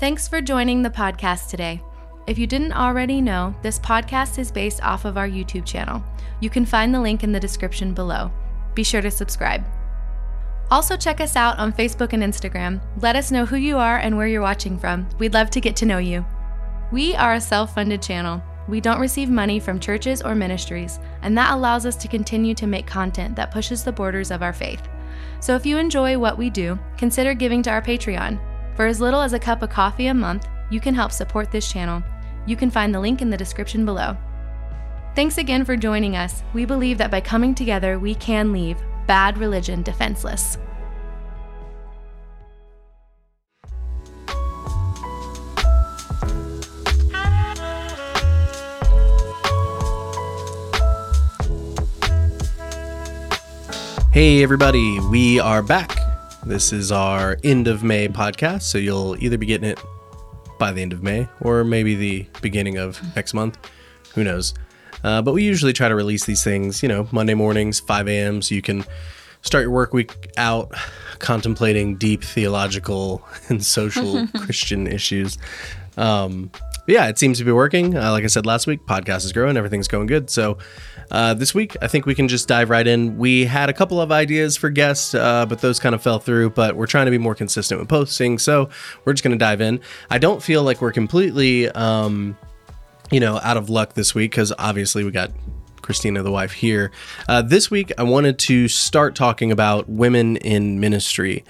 Thanks for joining the podcast today. If you didn't already know, this podcast is based off of our YouTube channel. You can find the link in the description below. Be sure to subscribe. Also, check us out on Facebook and Instagram. Let us know who you are and where you're watching from. We'd love to get to know you. We are a self funded channel. We don't receive money from churches or ministries, and that allows us to continue to make content that pushes the borders of our faith. So if you enjoy what we do, consider giving to our Patreon. For as little as a cup of coffee a month, you can help support this channel. You can find the link in the description below. Thanks again for joining us. We believe that by coming together, we can leave bad religion defenseless. Hey, everybody, we are back. This is our end of May podcast, so you'll either be getting it by the end of May or maybe the beginning of next month. Who knows? Uh, but we usually try to release these things, you know, Monday mornings, 5 a.m., so you can start your work week out contemplating deep theological and social Christian issues. Um, yeah, it seems to be working. Uh, like I said last week, podcast is growing, everything's going good. So uh, this week, I think we can just dive right in. We had a couple of ideas for guests, uh, but those kind of fell through. But we're trying to be more consistent with posting, so we're just going to dive in. I don't feel like we're completely, um, you know, out of luck this week because obviously we got Christina, the wife, here. Uh, this week, I wanted to start talking about women in ministry.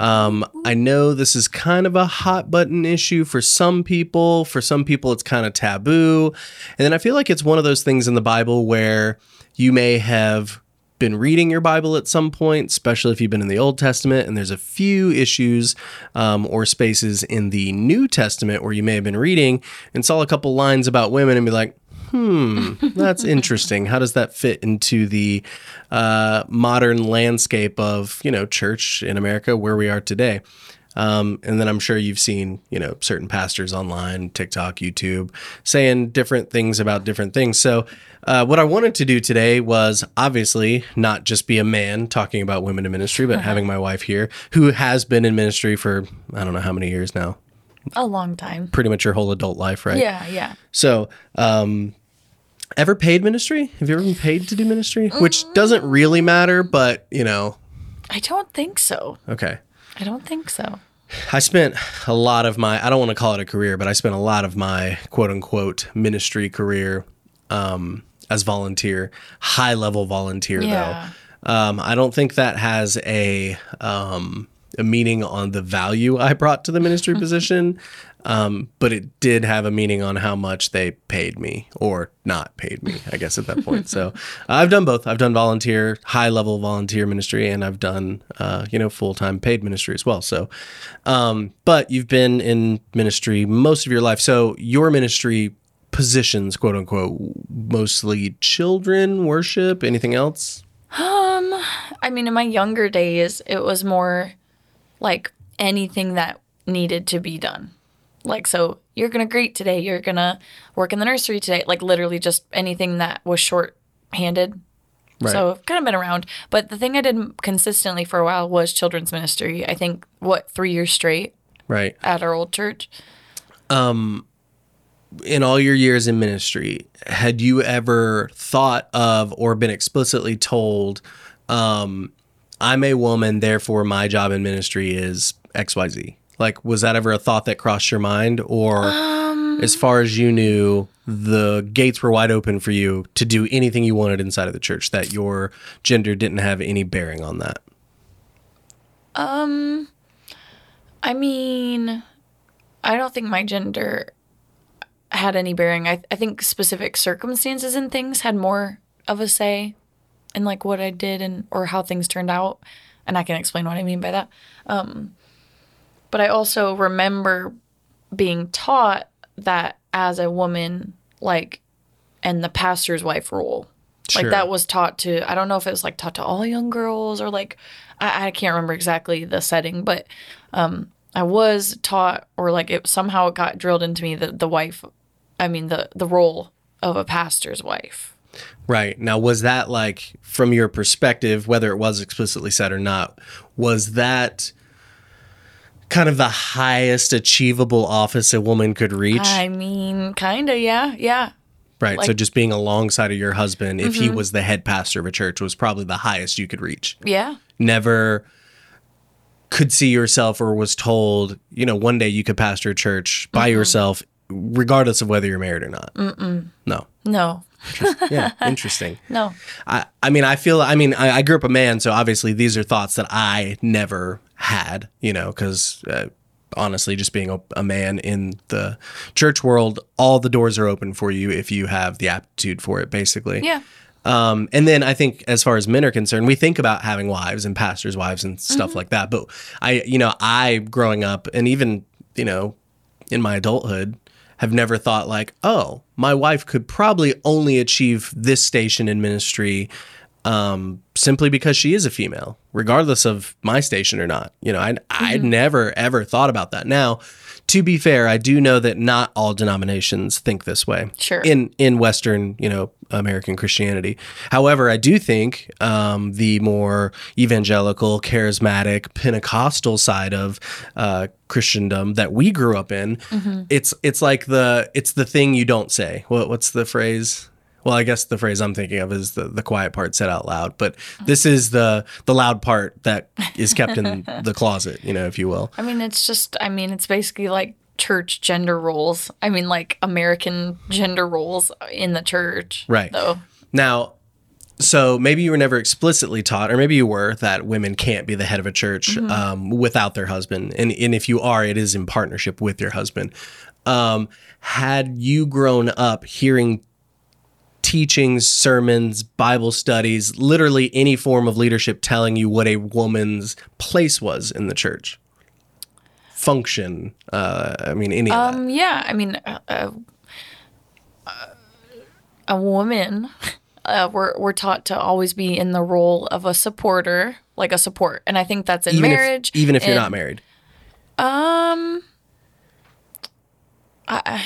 Um, I know this is kind of a hot button issue for some people. For some people, it's kind of taboo. And then I feel like it's one of those things in the Bible where you may have been reading your Bible at some point, especially if you've been in the Old Testament, and there's a few issues um, or spaces in the New Testament where you may have been reading and saw a couple lines about women and be like, hmm, that's interesting. How does that fit into the uh, modern landscape of you know church in America where we are today? Um, and then I'm sure you've seen, you know, certain pastors online, TikTok, YouTube, saying different things about different things. So, uh, what I wanted to do today was obviously not just be a man talking about women in ministry, but having my wife here, who has been in ministry for I don't know how many years now, A long time. pretty much your whole adult life, right? Yeah, yeah. So, um, ever paid ministry? Have you ever been paid to do ministry? Which doesn't really matter, but you know, I don't think so. okay. I don't think so. I spent a lot of my, I don't want to call it a career, but I spent a lot of my quote unquote ministry career um, as volunteer, high level volunteer Yeah. though. Um, I don't think that has a, um, a meaning on the value I brought to the ministry position, um, but it did have a meaning on how much they paid me or not paid me, I guess, at that point. so I've done both. I've done volunteer, high level volunteer ministry, and I've done, uh, you know, full time paid ministry as well. So, um, but you've been in ministry most of your life. So your ministry positions, quote unquote, mostly children, worship, anything else? Um, I mean, in my younger days, it was more like anything that needed to be done. Like, so you're going to greet today, you're going to work in the nursery today. Like, literally just anything that was short handed. Right. So I've kind of been around. But the thing I did consistently for a while was children's ministry. I think, what, three years straight Right. at our old church? um in all your years in ministry, had you ever thought of or been explicitly told, um, I'm a woman, therefore my job in ministry is XYZ? Like, was that ever a thought that crossed your mind? Or as far as you knew, the gates were wide open for you to do anything you wanted inside of the church, that your gender didn't have any bearing on that? Um, I mean, I don't think my gender had any bearing. I, I think specific circumstances and things had more of a say in like what I did and or how things turned out. And I can explain what I mean by that. Um, but I also remember being taught that as a woman, like, and the pastor's wife role. Sure. Like that was taught to, I don't know if it was like taught to all young girls or like, I, I can't remember exactly the setting, but um, I was taught or like it somehow it got drilled into me that the wife, I mean, the, the role of a pastor's wife. Right. Now, was that like, from your perspective, whether it was explicitly said or not, was that kind of the highest achievable office a woman could reach. I mean, kinda, yeah, yeah. right. so just being alongside of your husband, if Mm-hmm. he was the head pastor of a church, was probably the highest you could reach. Yeah. Never could see yourself or was told, you know, one day you could pastor a church by Mm-hmm. yourself, regardless of whether you're married or not. Mm-mm. No. No. Yeah. Interesting. No. I, I mean, I feel, I mean, I, I grew up a man, so obviously these are thoughts that I never had, you know, because uh, honestly, just being a, a man in the church world, all the doors are open for you if you have the aptitude for it, basically. Yeah. Um, and then I think as far as men are concerned, we think about having wives and pastors' wives and stuff like that. But I, you know, I growing up and even, you know, in my adulthood, have never thought like, oh, my wife could probably only achieve this station in ministry um, simply because she is a female, regardless of my station or not. You know, I I'd never ever thought about that. Now, to be fair, I do know that not all denominations think this way. Sure. In in Western, you know, American Christianity. However, I do think um, the more evangelical, charismatic, Pentecostal side of uh, Christendom that we grew up in, it's it's like the it's the thing you don't say. What what's the phrase? Well, I guess the phrase I'm thinking of is the, the quiet part said out loud, but this is the the loud part that is kept in the closet, you know, if you will. I mean, it's just, I mean, it's basically like church gender roles. I mean, like American gender roles in the church. Right. Though. Now, so maybe you were never explicitly taught, or maybe you were, that women can't be the head of a church um, without their husband. And, and if you are, it is in partnership with your husband. Um, had you grown up hearing teachings, sermons, Bible studies, literally any form of leadership telling you what a woman's place was in the church? Function. Uh, I mean, any. Um, yeah, I mean, uh, uh, a woman, uh, we're, we're taught to always be in the role of a supporter, like a support. And I think that's in Even marriage. if, even if you're not married. Um, I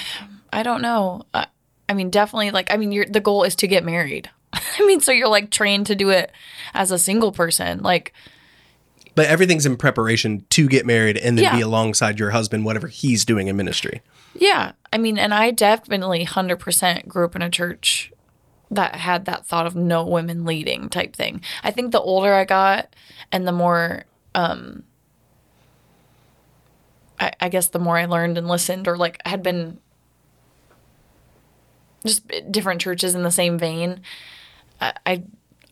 I don't know. I, I mean, definitely. Like, I mean, your the goal is to get married. I mean, so you're like trained to do it as a single person. Like, But everything's in preparation to get married and then Yeah. be alongside your husband, whatever he's doing in ministry. yeah. I mean, and I definitely hundred percent grew up in a church that had that thought of no women leading type thing. I think the older I got, and the more, um, I, I guess the more I learned and listened, or like had been just different churches in the same vein. I, I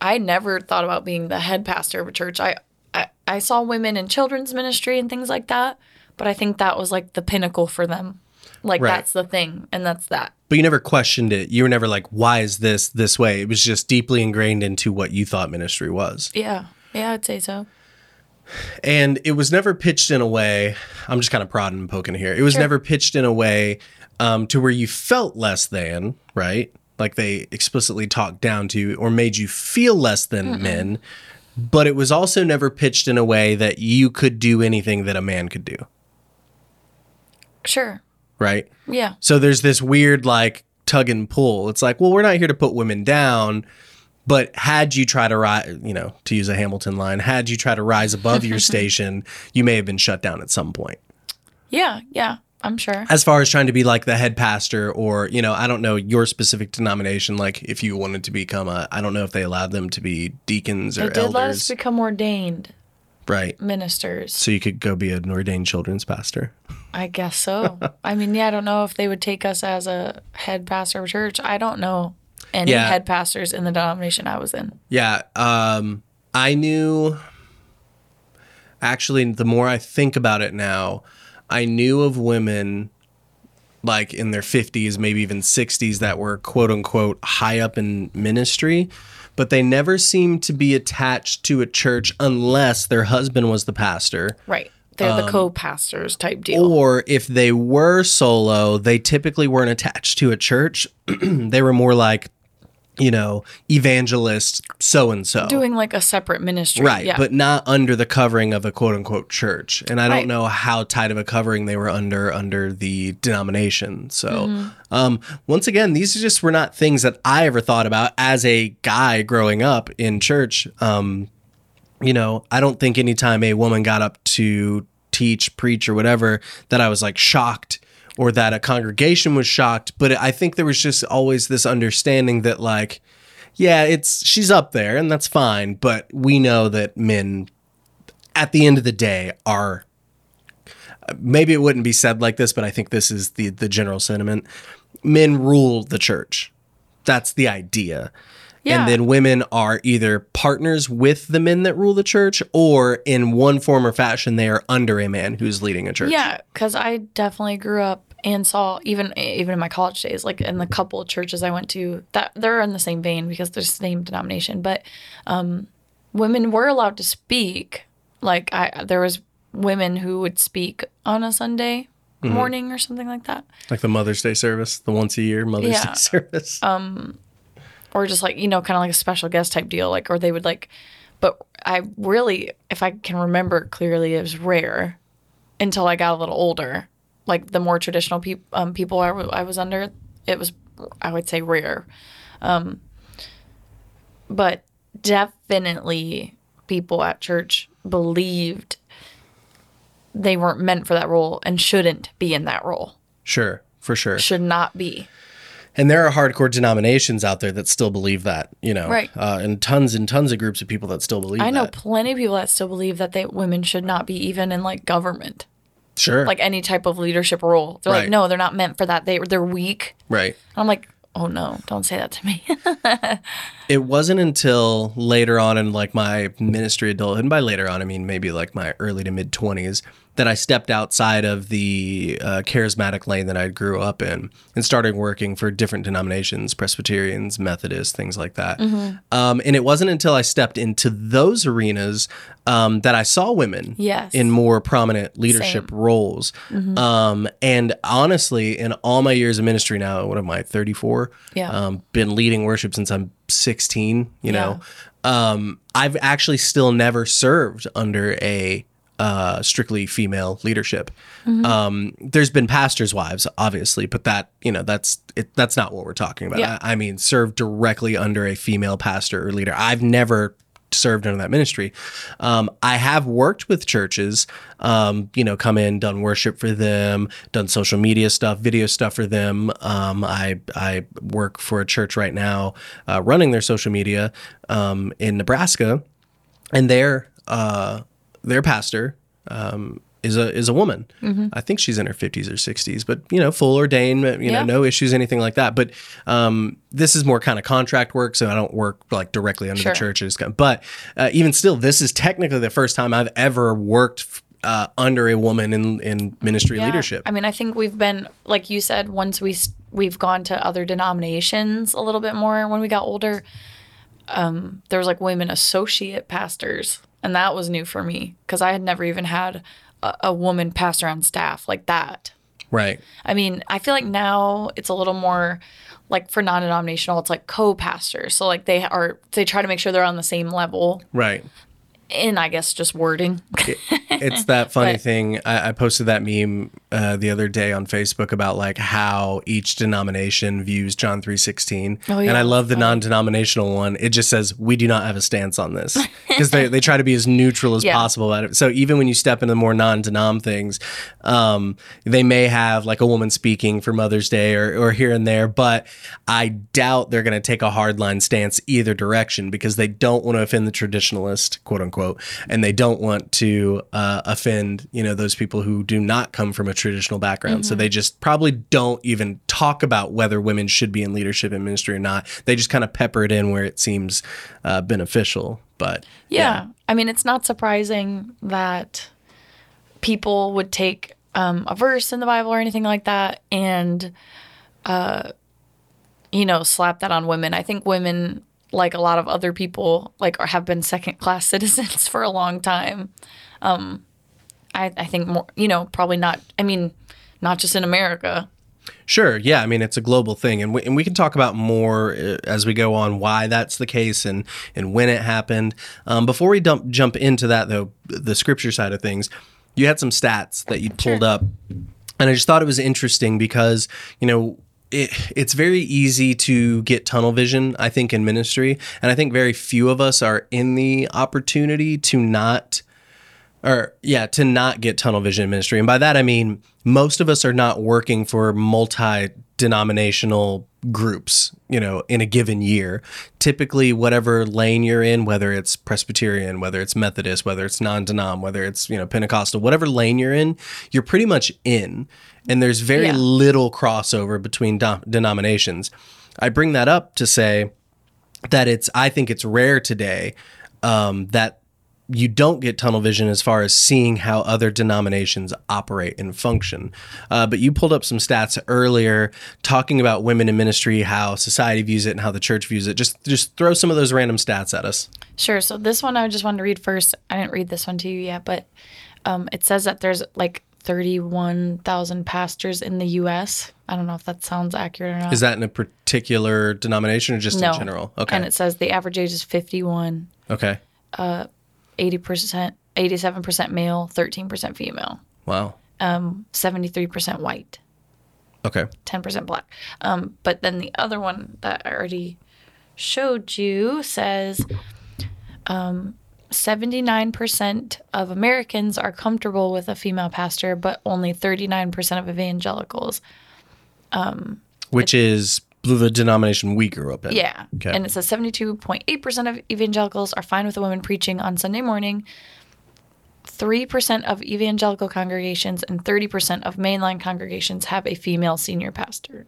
I never thought about being the head pastor of a church. I, I I saw women in children's ministry and things like that, but I think that was like the pinnacle for them. Like Right. that's the thing, and that's that. But you never questioned it. You were never like, why is this this way? It was just deeply ingrained into what you thought ministry was. Yeah, yeah, I'd say so. And it was never pitched in a way, I'm just kind of prodding and poking here. It was never pitched in a way um, to where you felt less than, right? Like they explicitly talked down to you or made you feel less than men. But it was also never pitched in a way that you could do anything that a man could do, Sure. right? Yeah. So there's this weird like tug and pull. It's like, well, we're not here to put women down, but had you try to rise, you know, to use a Hamilton line, had you try to rise above your station, you may have been shut down at some point. Yeah. Yeah. I'm sure. As far as trying to be like the head pastor or, you know, I don't know your specific denomination like if you wanted to become a I don't know if they allowed them to be deacons or They did let us become ordained right? ministers. So you could go be an ordained children's pastor. I guess so. I mean, yeah, I don't know if they would take us as a head pastor of church. I don't know any Yeah. head pastors in the denomination I was in. Yeah, um, I knew. Actually, the more I think about it now, I knew of women like in their 50s, maybe even 60s, that were quote unquote high up in ministry, but they never seemed to be attached to a church unless their husband was the pastor. Right. They're Um, the co-pastors type deal. Or if they were solo, they typically weren't attached to a church. they were more like, you know, evangelist so and so. Doing like a separate ministry. Right, Yeah. but not under the covering of a quote unquote church. And I don't Right. know how tight of a covering they were under under the denomination. So, Mm-hmm. um, once again, these just were not things that I ever thought about as a guy growing up in church. Um, you know, I don't think anytime a woman got up to teach, preach, or whatever that I was like shocked or that a congregation was shocked. But I think there was just always this understanding that like, yeah, it's she's up there and that's fine, but we know that men at the end of the day are maybe it wouldn't be said like this, but I think this is the the general sentiment. Men rule the church. That's the idea. Yeah. And then women are either partners with the men that rule the church or in one form or fashion they are under a man who's leading a church. Yeah, because I definitely grew up and saw even even in my college days, like in the couple of churches I went to, that they're in the same vein because they're the same denomination. But um, women were allowed to speak. Like I, there was women who would speak on a Sunday Mm-hmm. morning or something like that, Like the Mother's Day service, the once a year Mother's Yeah. Day service. Or just like you know, kind of like a special guest type deal. Like, or they would like. But I really, if I can remember clearly, it was rare until I got a little older. Like the more traditional peop- um, people I, w- I was under, it was, I would say, rare. Um, but definitely people at church believed they weren't meant for that role and shouldn't be in that role. sure, for sure. Should not be. And there are hardcore denominations out there that still believe that, you know, Right. uh, and tons and tons of groups of people that still believe I know that. plenty of people that still believe that they women should not be even in like government, Sure. like any type of leadership role. They're Right. like, no, they're not meant for that. They they're weak. right. And I'm like, oh no, don't say that to me. It wasn't until later on in like my ministry adulthood, and by later on, I mean maybe like my early to mid 20s, that I stepped outside of the uh, charismatic lane that I grew up in and started working for different denominations, Presbyterians, Methodists, things like that. Um, and it wasn't until I stepped into those arenas um, that I saw women Yes. in more prominent leadership Same. roles. Um, and honestly, in all my years of ministry now, what am I, 34? Yeah. Um, been leading worship since I'm 16, you know. Um, I've actually still never served under a uh, strictly female leadership. Mm-hmm. Um, there's been pastors' wives, obviously, but that you know that's it, that's not what we're talking about. Yeah. I, I mean, served directly under a female pastor or leader. I've never served under that ministry. Um, I have worked with churches, um, you know, come in, done worship for them, done social media stuff, video stuff for them. Um, I I work for a church right now, uh, running their social media um, in Nebraska, and their uh, their pastor um, is a is a woman. I think she's in her fifties or sixties, but you know, full ordained, you know, Yeah. no issues, anything like that. But um, this is more kind of contract work, so I don't work like directly under Sure. the church. It's kind of- but uh, even still, this is technically the first time I've ever worked uh, under a woman in in ministry Yeah. leadership. I mean, I think we've been like you said. Once we we've gone to other denominations a little bit more when we got older. Um, there was like women associate pastors, and that was new for me because I had never even had a, a woman pastor on staff like that. right. I mean, I feel like now it's a little more like for non-denominational, it's like co-pastors. So like they are they try to make sure they're on the same level Right. In I guess just wording. it's that funny But- thing. I, I posted that meme uh, the other day on Facebook about like how each denomination views John three sixteen, Oh, and yeah, I love the non-denominational one. It just says we do not have a stance on this because they, they try to be as neutral as Yeah. possible about it. So even when you step into the more non-denom things, um, they may have like a woman speaking for Mother's Day or, or here and there, but I doubt they're going to take a hardline stance either direction because they don't want to offend the traditionalist, quote unquote, and they don't want to uh, offend you know those people who do not come from a traditional background. So they just probably don't even talk about whether women should be in leadership and ministry or not. They just kind of pepper it in where it seems uh, beneficial. But Yeah. I mean, it's not surprising that people would take um, a verse in the Bible or anything like that and, uh, you know, slap that on women. I think women, like a lot of other people, like have been second class citizens for a long time. Um, I, I think more, you know, probably not. I mean, not just in America. Sure. Yeah. I mean, it's a global thing, and we, and we can talk about more uh, as we go on why that's the case and and when it happened. Um, before we dump, jump into that, though, the scripture side of things, you had some stats that you pulled up, and I just thought it was interesting because you know. It, it's very easy to get tunnel vision, I think, in ministry. And I think very few of us are in the opportunity to not or yeah, to not get tunnel vision in ministry. And by that I mean most of us are not working for multi-denominational groups, you know, in a given year. Typically whatever lane you're in, whether it's Presbyterian, whether it's Methodist, whether it's non-denom, whether it's, you know, Pentecostal, whatever lane you're in, you're pretty much in. And there's very Yeah. little crossover between do- denominations. I bring that up to say that it's I think it's rare today um, that you don't get tunnel vision as far as seeing how other denominations operate and function. Uh, but you pulled up some stats earlier talking about women in ministry, how society views it, and how the church views it. Just just throw some of those random stats at us. Sure. So this one I just wanted to read first. I didn't read this one to you yet, but um, it says that there's like 31,000 pastors in the U.S. I don't know if that sounds accurate or not. Is that in a particular denomination or just no. in general? Okay. And it says the average age is 51, okay. Uh, 80%, 87% male, 13% female, Wow. Um, 73% white, Okay. 10% black. Um, but then the other one that I already showed you says um, 79% of Americans are comfortable with a female pastor, but only 39% of evangelicals. Um, Which is the denomination we grew up in. Yeah. Okay. And it says 72.8% of evangelicals are fine with a woman preaching on Sunday morning. 3% of evangelical congregations and 30% of mainline congregations have a female senior pastor.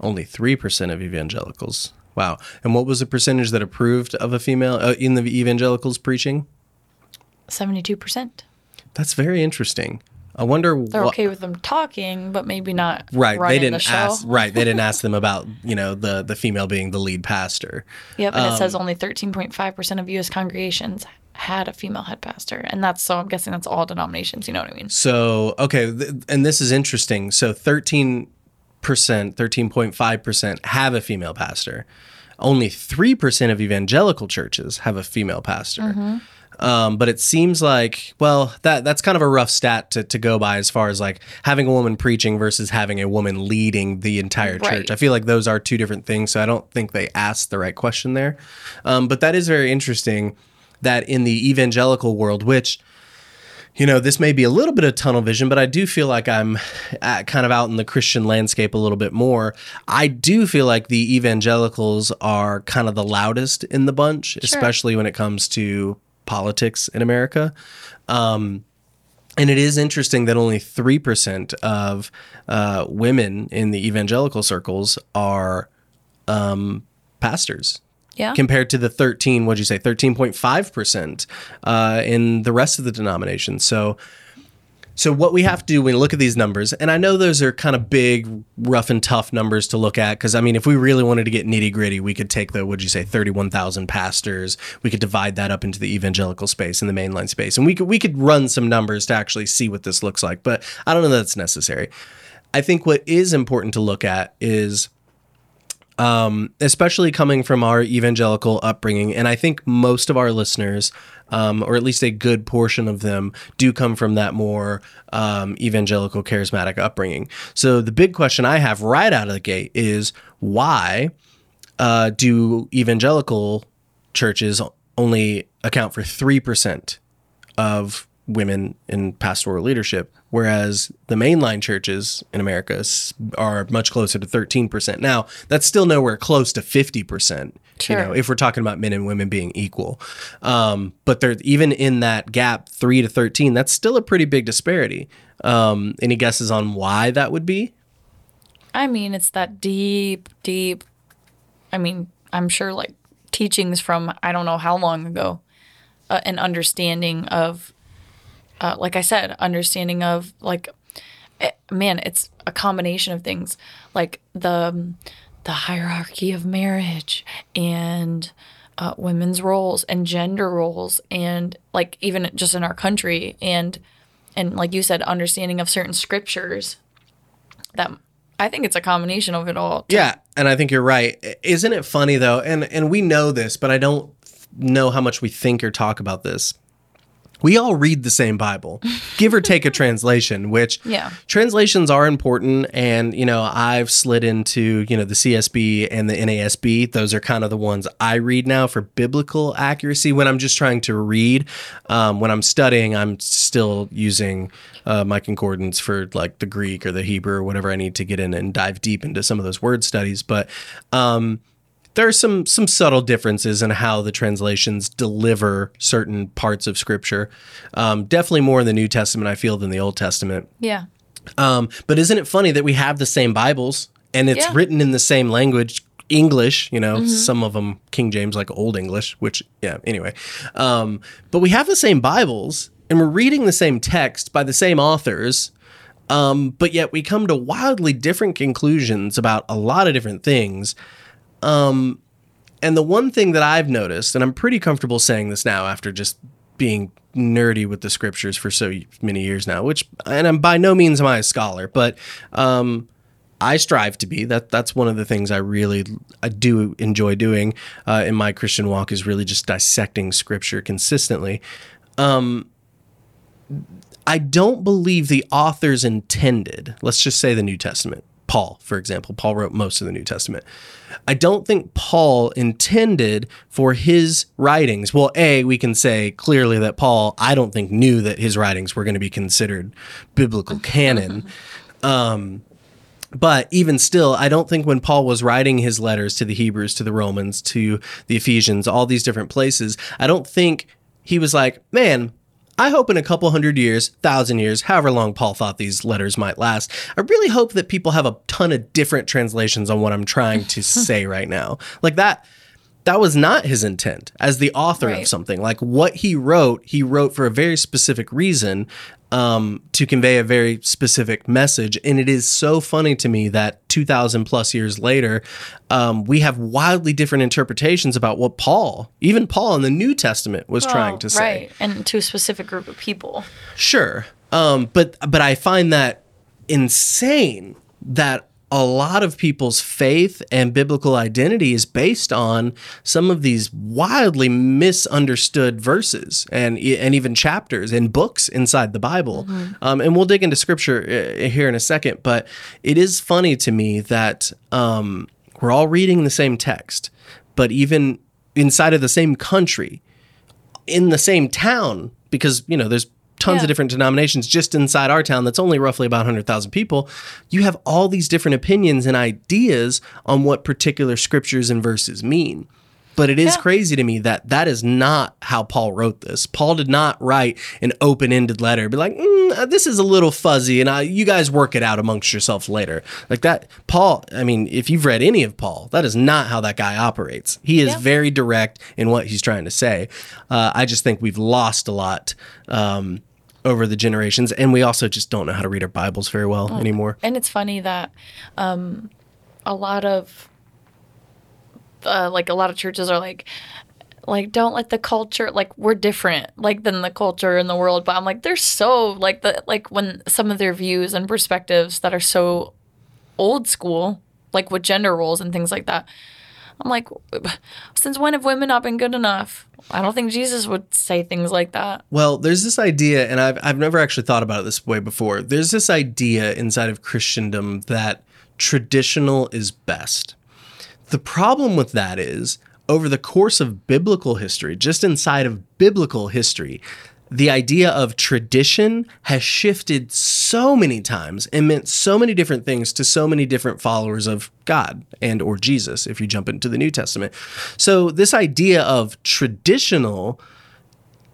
Only 3% of evangelicals. Wow. And what was the percentage that approved of a female uh, in the evangelicals preaching? 72%. That's very interesting. I wonder They're what. okay with them talking, but maybe not Right, they didn't show. ask. Right, they didn't ask them about you know the the female being the lead pastor. Yep, and it says Um, only 13.5% of U.S. congregations had a female head pastor. And that's so I'm guessing that's all denominations, you know what I mean? So okay, th- and this is interesting. So thirteen percent, thirteen point five percent have a female pastor. Only three percent of evangelical churches have a female pastor. Mm-hmm. Um, but it seems like well that that's kind of a rough stat to, to go by as far as like having a woman preaching versus having a woman leading the entire church. Right. I feel like those are two different things. So I don't think they asked the right question there. Um, but that is very interesting that in the evangelical world, which you know, this may be a little bit of tunnel vision, but I do feel like I'm at, kind of out in the Christian landscape a little bit more. I do feel like the evangelicals are kind of the loudest in the bunch, especially when it comes to politics in America. Um, and it is interesting that only 3% of uh, women in the evangelical circles are um, pastors Yeah. compared to the 13 what'd you say 13.5% uh, in the rest of the denomination so so what we have to do when we look at these numbers and i know those are kind of big rough and tough numbers to look at because i mean if we really wanted to get nitty gritty we could take the what'd you say 31000 pastors we could divide that up into the evangelical space and the mainline space and we could we could run some numbers to actually see what this looks like but i don't know that that's necessary i think what is important to look at is especially coming from our evangelical upbringing. And I think most of our listeners, um, or at least a good portion of them, do come from that more um, evangelical, charismatic upbringing. So the big question I have right out of the gate is why uh, do evangelical churches only account for 3% of women in pastoral leadership, whereas the mainline churches in America are much closer to 13%. Now, that's still nowhere close to 50%, Sure. you know, if we're talking about men and women being equal. Um, but there, even in that gap, 3 to 13, that's still a pretty big disparity. Um, any guesses on why that would be? I mean, it's that deep, deep. I mean, I'm sure like teachings from I don't know how long ago, uh, an understanding of, uh, like I said, understanding of like, eh, man, it's a combination of things like the the hierarchy of marriage and uh, women's roles and gender roles and like even just in our country and and like you said, understanding of certain scriptures that I think it's a combination of it all. Yeah, and I think you're right. Isn't it funny though? And and we know this, but I don't know how much we think or talk about this. We all read the same Bible, give or take a translation, which Yeah. translations are important. And, you know, I've slid into, you know, the CSB and the NASB. Those are kind of the ones I read now for biblical accuracy when I'm just trying to read. Um, when I'm studying, I'm still using uh, my concordance for like the Greek or the Hebrew or whatever I need to get in and dive deep into some of those word studies. But, um, there are some some subtle differences in how the translations deliver certain parts of scripture. Um, definitely more in the New Testament, I feel, than the Old Testament. Yeah. Um, but isn't it funny that we have the same Bibles and it's Yeah. written in the same language, English? You know, some of them King James, like Old English, which yeah. Anyway, um, but we have the same Bibles and we're reading the same text by the same authors. Um, but yet we come to wildly different conclusions about a lot of different things. Um, and the one thing that I've noticed, and I'm pretty comfortable saying this now after just being nerdy with the scriptures for so many years now, which, and I'm by no means am I a scholar, but um, I strive to be. That that's one of the things I really I do enjoy doing uh, in my Christian walk is really just dissecting scripture consistently. Um, I don't believe the authors intended. Let's just say the New Testament. Paul, for example, Paul wrote most of the New Testament. I don't think Paul intended for his writings. Well, A, we can say clearly that Paul, I don't think, knew that his writings were going to be considered biblical canon. Um, but even still, I don't think when Paul was writing his letters to the Hebrews, to the Romans, to the Ephesians, all these different places, I don't think he was like, man, I hope in a couple hundred years, thousand years, however long Paul thought these letters might last, I really hope that people have a ton of different translations on what I'm trying to say right now. Like that, that was not his intent as the author of something. Like what he wrote, he wrote for a very specific reason um, to convey a very specific message. And it is so funny to me that 2,000 plus years later, um, we have wildly different interpretations about what Paul, even Paul in the New Testament, was trying Well, to say. Right. And to a specific group of people. Sure. Um, but but I find that insane that a lot of people's faith and biblical identity is based on some of these wildly misunderstood verses and and even chapters and books inside the Bible. Um, and we'll dig into scripture uh, here in a second, but it is funny to me that um, we're all reading the same text, but even inside of the same country, in the same town because you know there's tons Yeah. of different denominations just inside our town that's only roughly about 100,000 people you have all these different opinions and ideas on what particular scriptures and verses mean but it is Yeah. crazy to me that that is not how Paul wrote this. Paul did not write an open-ended letter, be like, mm, uh, "This is a little fuzzy, and uh, you guys work it out amongst yourselves later." Like that. Paul. I mean, if you've read any of Paul, that is not how that guy operates. He is Yeah. very direct in what he's trying to say. Uh, I just think we've lost a lot um, over the generations, and we also just don't know how to read our Bibles very well anymore. And it's funny that um, a lot of uh, like a lot of churches are like like don't let the culture like we're different like than the culture in the world but i'm like they're so like the like when some of their views and perspectives that are so old school like with gender roles and things like that i'm like since when have women not been good enough i don't think jesus would say things like that Well, there's this idea, and I've, I've never actually thought about it this way before. There's this idea inside of Christendom that traditional is best. The problem with that is, over the course of biblical history, just inside of biblical history, the idea of tradition has shifted many times and meant so many different things to so many different followers of God and or Jesus if you jump into the New Testament. So this idea of traditional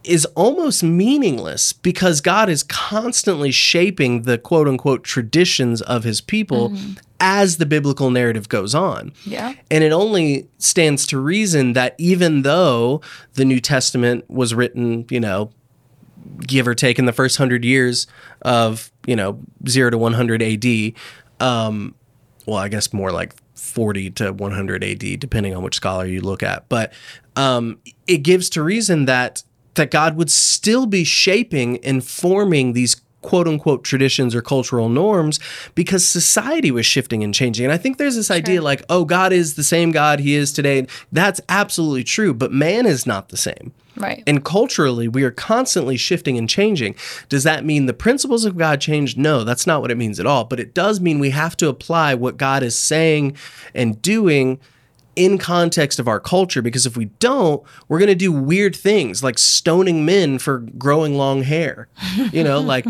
is almost meaningless because God is constantly shaping the quote unquote traditions of his people mm-hmm. as the biblical narrative goes on. Yeah. And it only stands to reason that even though the New Testament was written, you know, give or take in the first hundred years of, you know, zero to 100 AD, um, well, I guess more like 40 to 100 AD, depending on which scholar you look at. But um, it gives to reason that that God would still be shaping and forming these quote unquote traditions or cultural norms because society was shifting and changing. And I think there's this idea like, oh, God is the same God he is today. That's absolutely true, but man is not the same. Right. And culturally, we are constantly shifting and changing. Does that mean the principles of God changed? No, that's not what it means at all. But it does mean we have to apply what God is saying and doing in context of our culture because if we don't, we're going to do weird things like stoning men for growing long hair. You know, like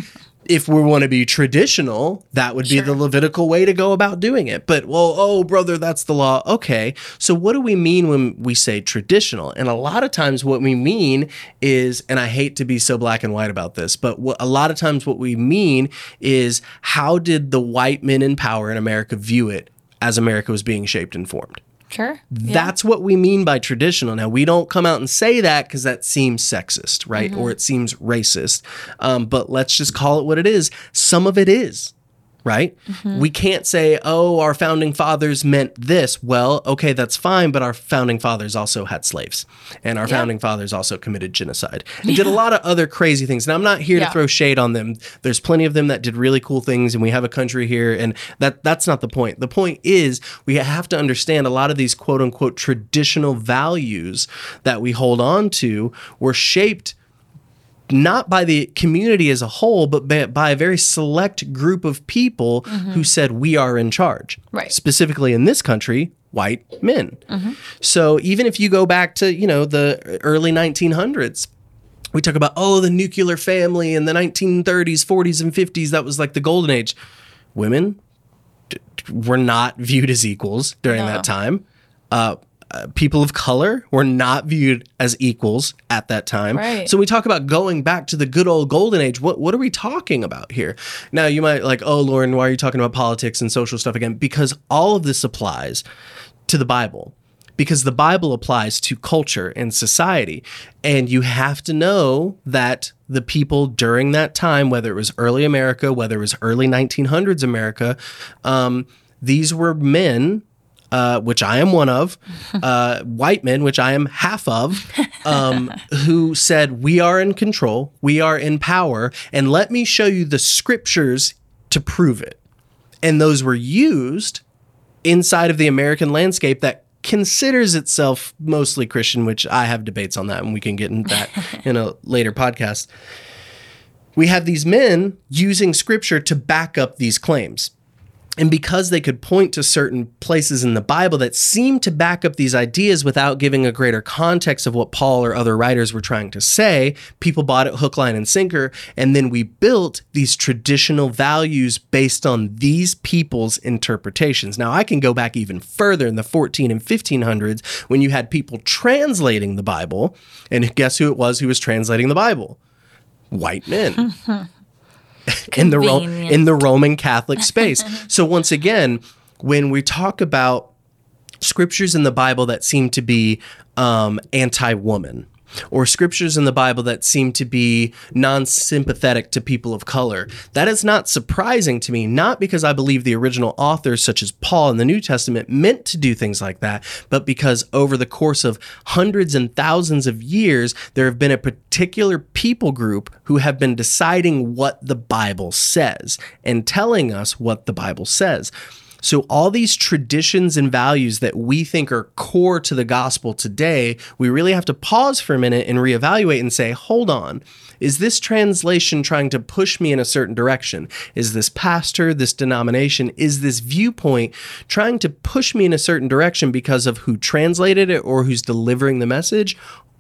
if we want to be traditional, that would be the Levitical way to go about doing it. But, well, oh, brother, that's the law. Okay. So, what do we mean when we say traditional? And a lot of times, what we mean is, and I hate to be so black and white about this, but what, a lot of times, what we mean is how did the white men in power in America view it as America was being shaped and formed? Sure. That's what we mean by traditional. Now, we don't come out and say that because that seems sexist, right? Or it seems racist. Um, but let's just call it what it is. Some of it is, right? Mm-hmm. We can't say, oh, our founding fathers meant this. Well, okay, that's fine. But our founding fathers also had slaves, and our founding fathers also committed genocide and did a lot of other crazy things. And I'm not here to throw shade on them. There's plenty of them that did really cool things, and we have a country here, and that that's not the point. The point is we have to understand a lot of these quote unquote traditional values that we hold on to were shaped not by the community as a whole, but by, by a very select group of people who said we are in charge. Right. Specifically in this country, white men. So even if you go back to you know the early 1900s, we talk about oh the nuclear family in the 1930s, 40s, and 50s. That was like the golden age. Women d- were not viewed as equals during No. that time. Uh, uh, people of color were not viewed as equals at that time. Right. So we talk about going back to the good old golden age. What what are we talking about here? Now you might like, oh Loren, why are you talking about politics and social stuff again? Because all of this applies to the Bible. Because the Bible applies to culture and society. And you have to know that the people during that time, whether it was early America, whether it was early 1900s America, um, these were men uh, which I am one of, uh, white men, which I am half of, um, who said, We are in control, we are in power, and let me show you the scriptures to prove it. And those were used inside of the American landscape that considers itself mostly Christian, which I have debates on that, and we can get into that in a later podcast. We have these men using scripture to back up these claims. And because they could point to certain places in the Bible that seemed to back up these ideas without giving a greater context of what Paul or other writers were trying to say, people bought it hook, line, and sinker. And then we built these traditional values based on these people's interpretations. Now, I can go back even further in the 14 and 1500s when you had people translating the Bible. And guess who it was who was translating the Bible? White men in the Ro- in the Roman Catholic space. so once again, when we talk about scriptures in the Bible that seem to be um, anti-woman, or scriptures in the Bible that seem to be non-sympathetic to people of color, that is not surprising to me. Not because I believe the original authors, such as Paul in the New Testament, meant to do things like that, but because over the course of hundreds and thousands of years, there have been a particular people group who have been deciding what the Bible says and telling us what the Bible says. So, all these traditions and values that we think are core to the gospel today, we really have to pause for a minute and reevaluate and say, hold on, is this translation trying to push me in a certain direction? Is this pastor, this denomination, is this viewpoint trying to push me in a certain direction because of who translated it or who's delivering the message?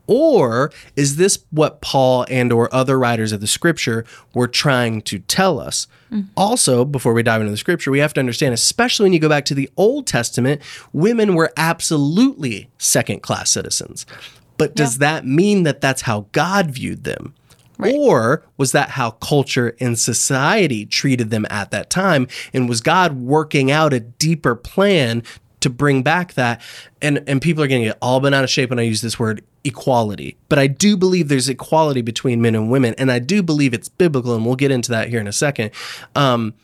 Or is this what Paul and or other writers of the scripture were trying to tell us? Also, before we dive into the scripture, we have to understand, especially when you go back to the Old Testament, women were absolutely second class citizens. But does that mean that that's how God viewed them? Or was that how culture and society treated them at that time? And was God working out a deeper plan to bring back that? And and people are getting it all bent out of shape when I use this word equality. But I do believe there's equality between men and women, and I do believe it's biblical, and we'll get into that here in a second. Um,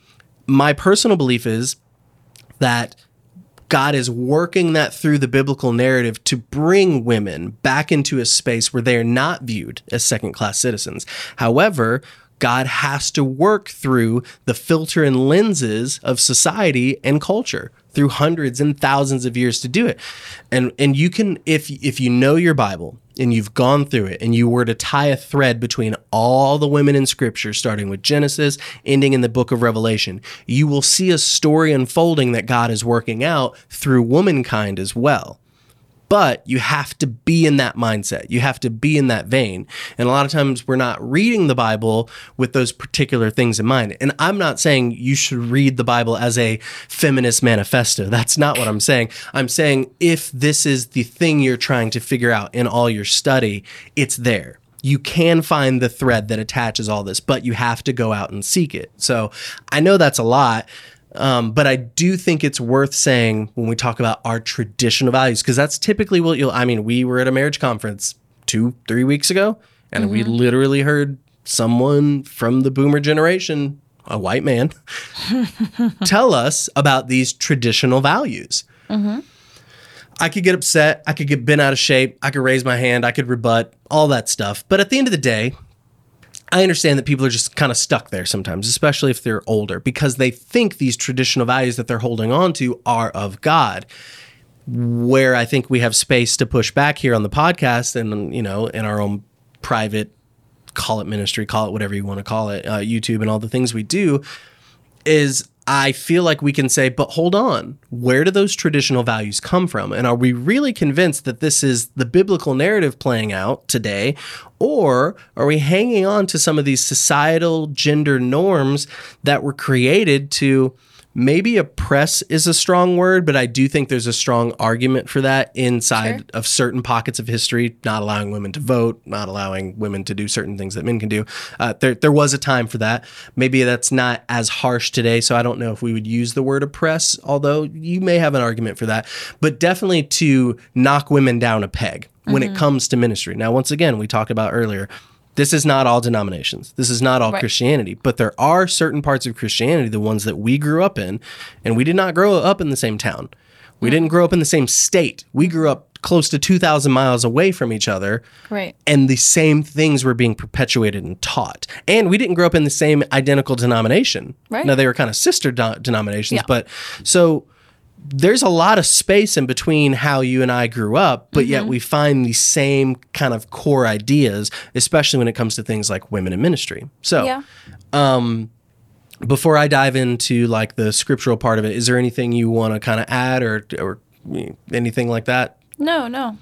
my personal belief is that God is working that through the biblical narrative to bring women back into a space where they are not viewed as second class citizens. However, God has to work through the filter and lenses of society and culture through hundreds and thousands of years to do it. And and you can if if you know your Bible and you've gone through it and you were to tie a thread between all the women in scripture starting with Genesis ending in the book of Revelation, you will see a story unfolding that God is working out through womankind as well but you have to be in that mindset. You have to be in that vein. And a lot of times we're not reading the Bible with those particular things in mind. And I'm not saying you should read the Bible as a feminist manifesto. That's not what I'm saying. I'm saying if this is the thing you're trying to figure out in all your study, it's there you can find the thread that attaches all this, but you have to go out and seek it. So I know that's a lot, um, but I do think it's worth saying when we talk about our traditional values, because that's typically what you'll. I mean, we were at a marriage conference two, three weeks ago, and we literally heard someone from the boomer generation, a white man, tell us about these traditional values. I could get upset. I could get bent out of shape. I could raise my hand. I could rebut all that stuff. But at the end of the day, I understand that people are just kind of stuck there sometimes, especially if they're older, because they think these traditional values that they're holding on to are of God. Where I think we have space to push back here on the podcast and, you know, in our own private, call it ministry, call it whatever you want to call it, uh, YouTube and all the things we do, is I feel like we can say, but hold on, where do those traditional values come from? And are we really convinced that this is the biblical narrative playing out today? Or are we hanging on to some of these societal gender norms that were created to maybe oppress is a strong word, but I do think there's a strong argument for that inside Sure. of certain pockets of history, not allowing women to vote, not allowing women to do certain things that men can do. Uh, there, there was a time for that. Maybe that's not as harsh today, so I don't know if we would use the word oppress, although you may have an argument for that. But definitely to knock women down a peg when it comes to ministry. Now, once again, we talked about earlier. This is not all denominations. This is not all Right. Christianity, but there are certain parts of Christianity, the ones that we grew up in, and we did not grow up in the same town. We mm. didn't grow up in the same state. We grew up close to 2,000 miles away from each other. Right. And the same things were being perpetuated and taught. And we didn't grow up in the same identical denomination. Right. Now, they were kind of sister do- denominations, Yeah. but so there's a lot of space in between how you and I grew up, but yet Mm-hmm. we find the same kind of core ideas, especially when it comes to things like women in ministry. So, Yeah. before I dive into like the scriptural part of it, is there anything you want to kind of add or or anything like that? No, no.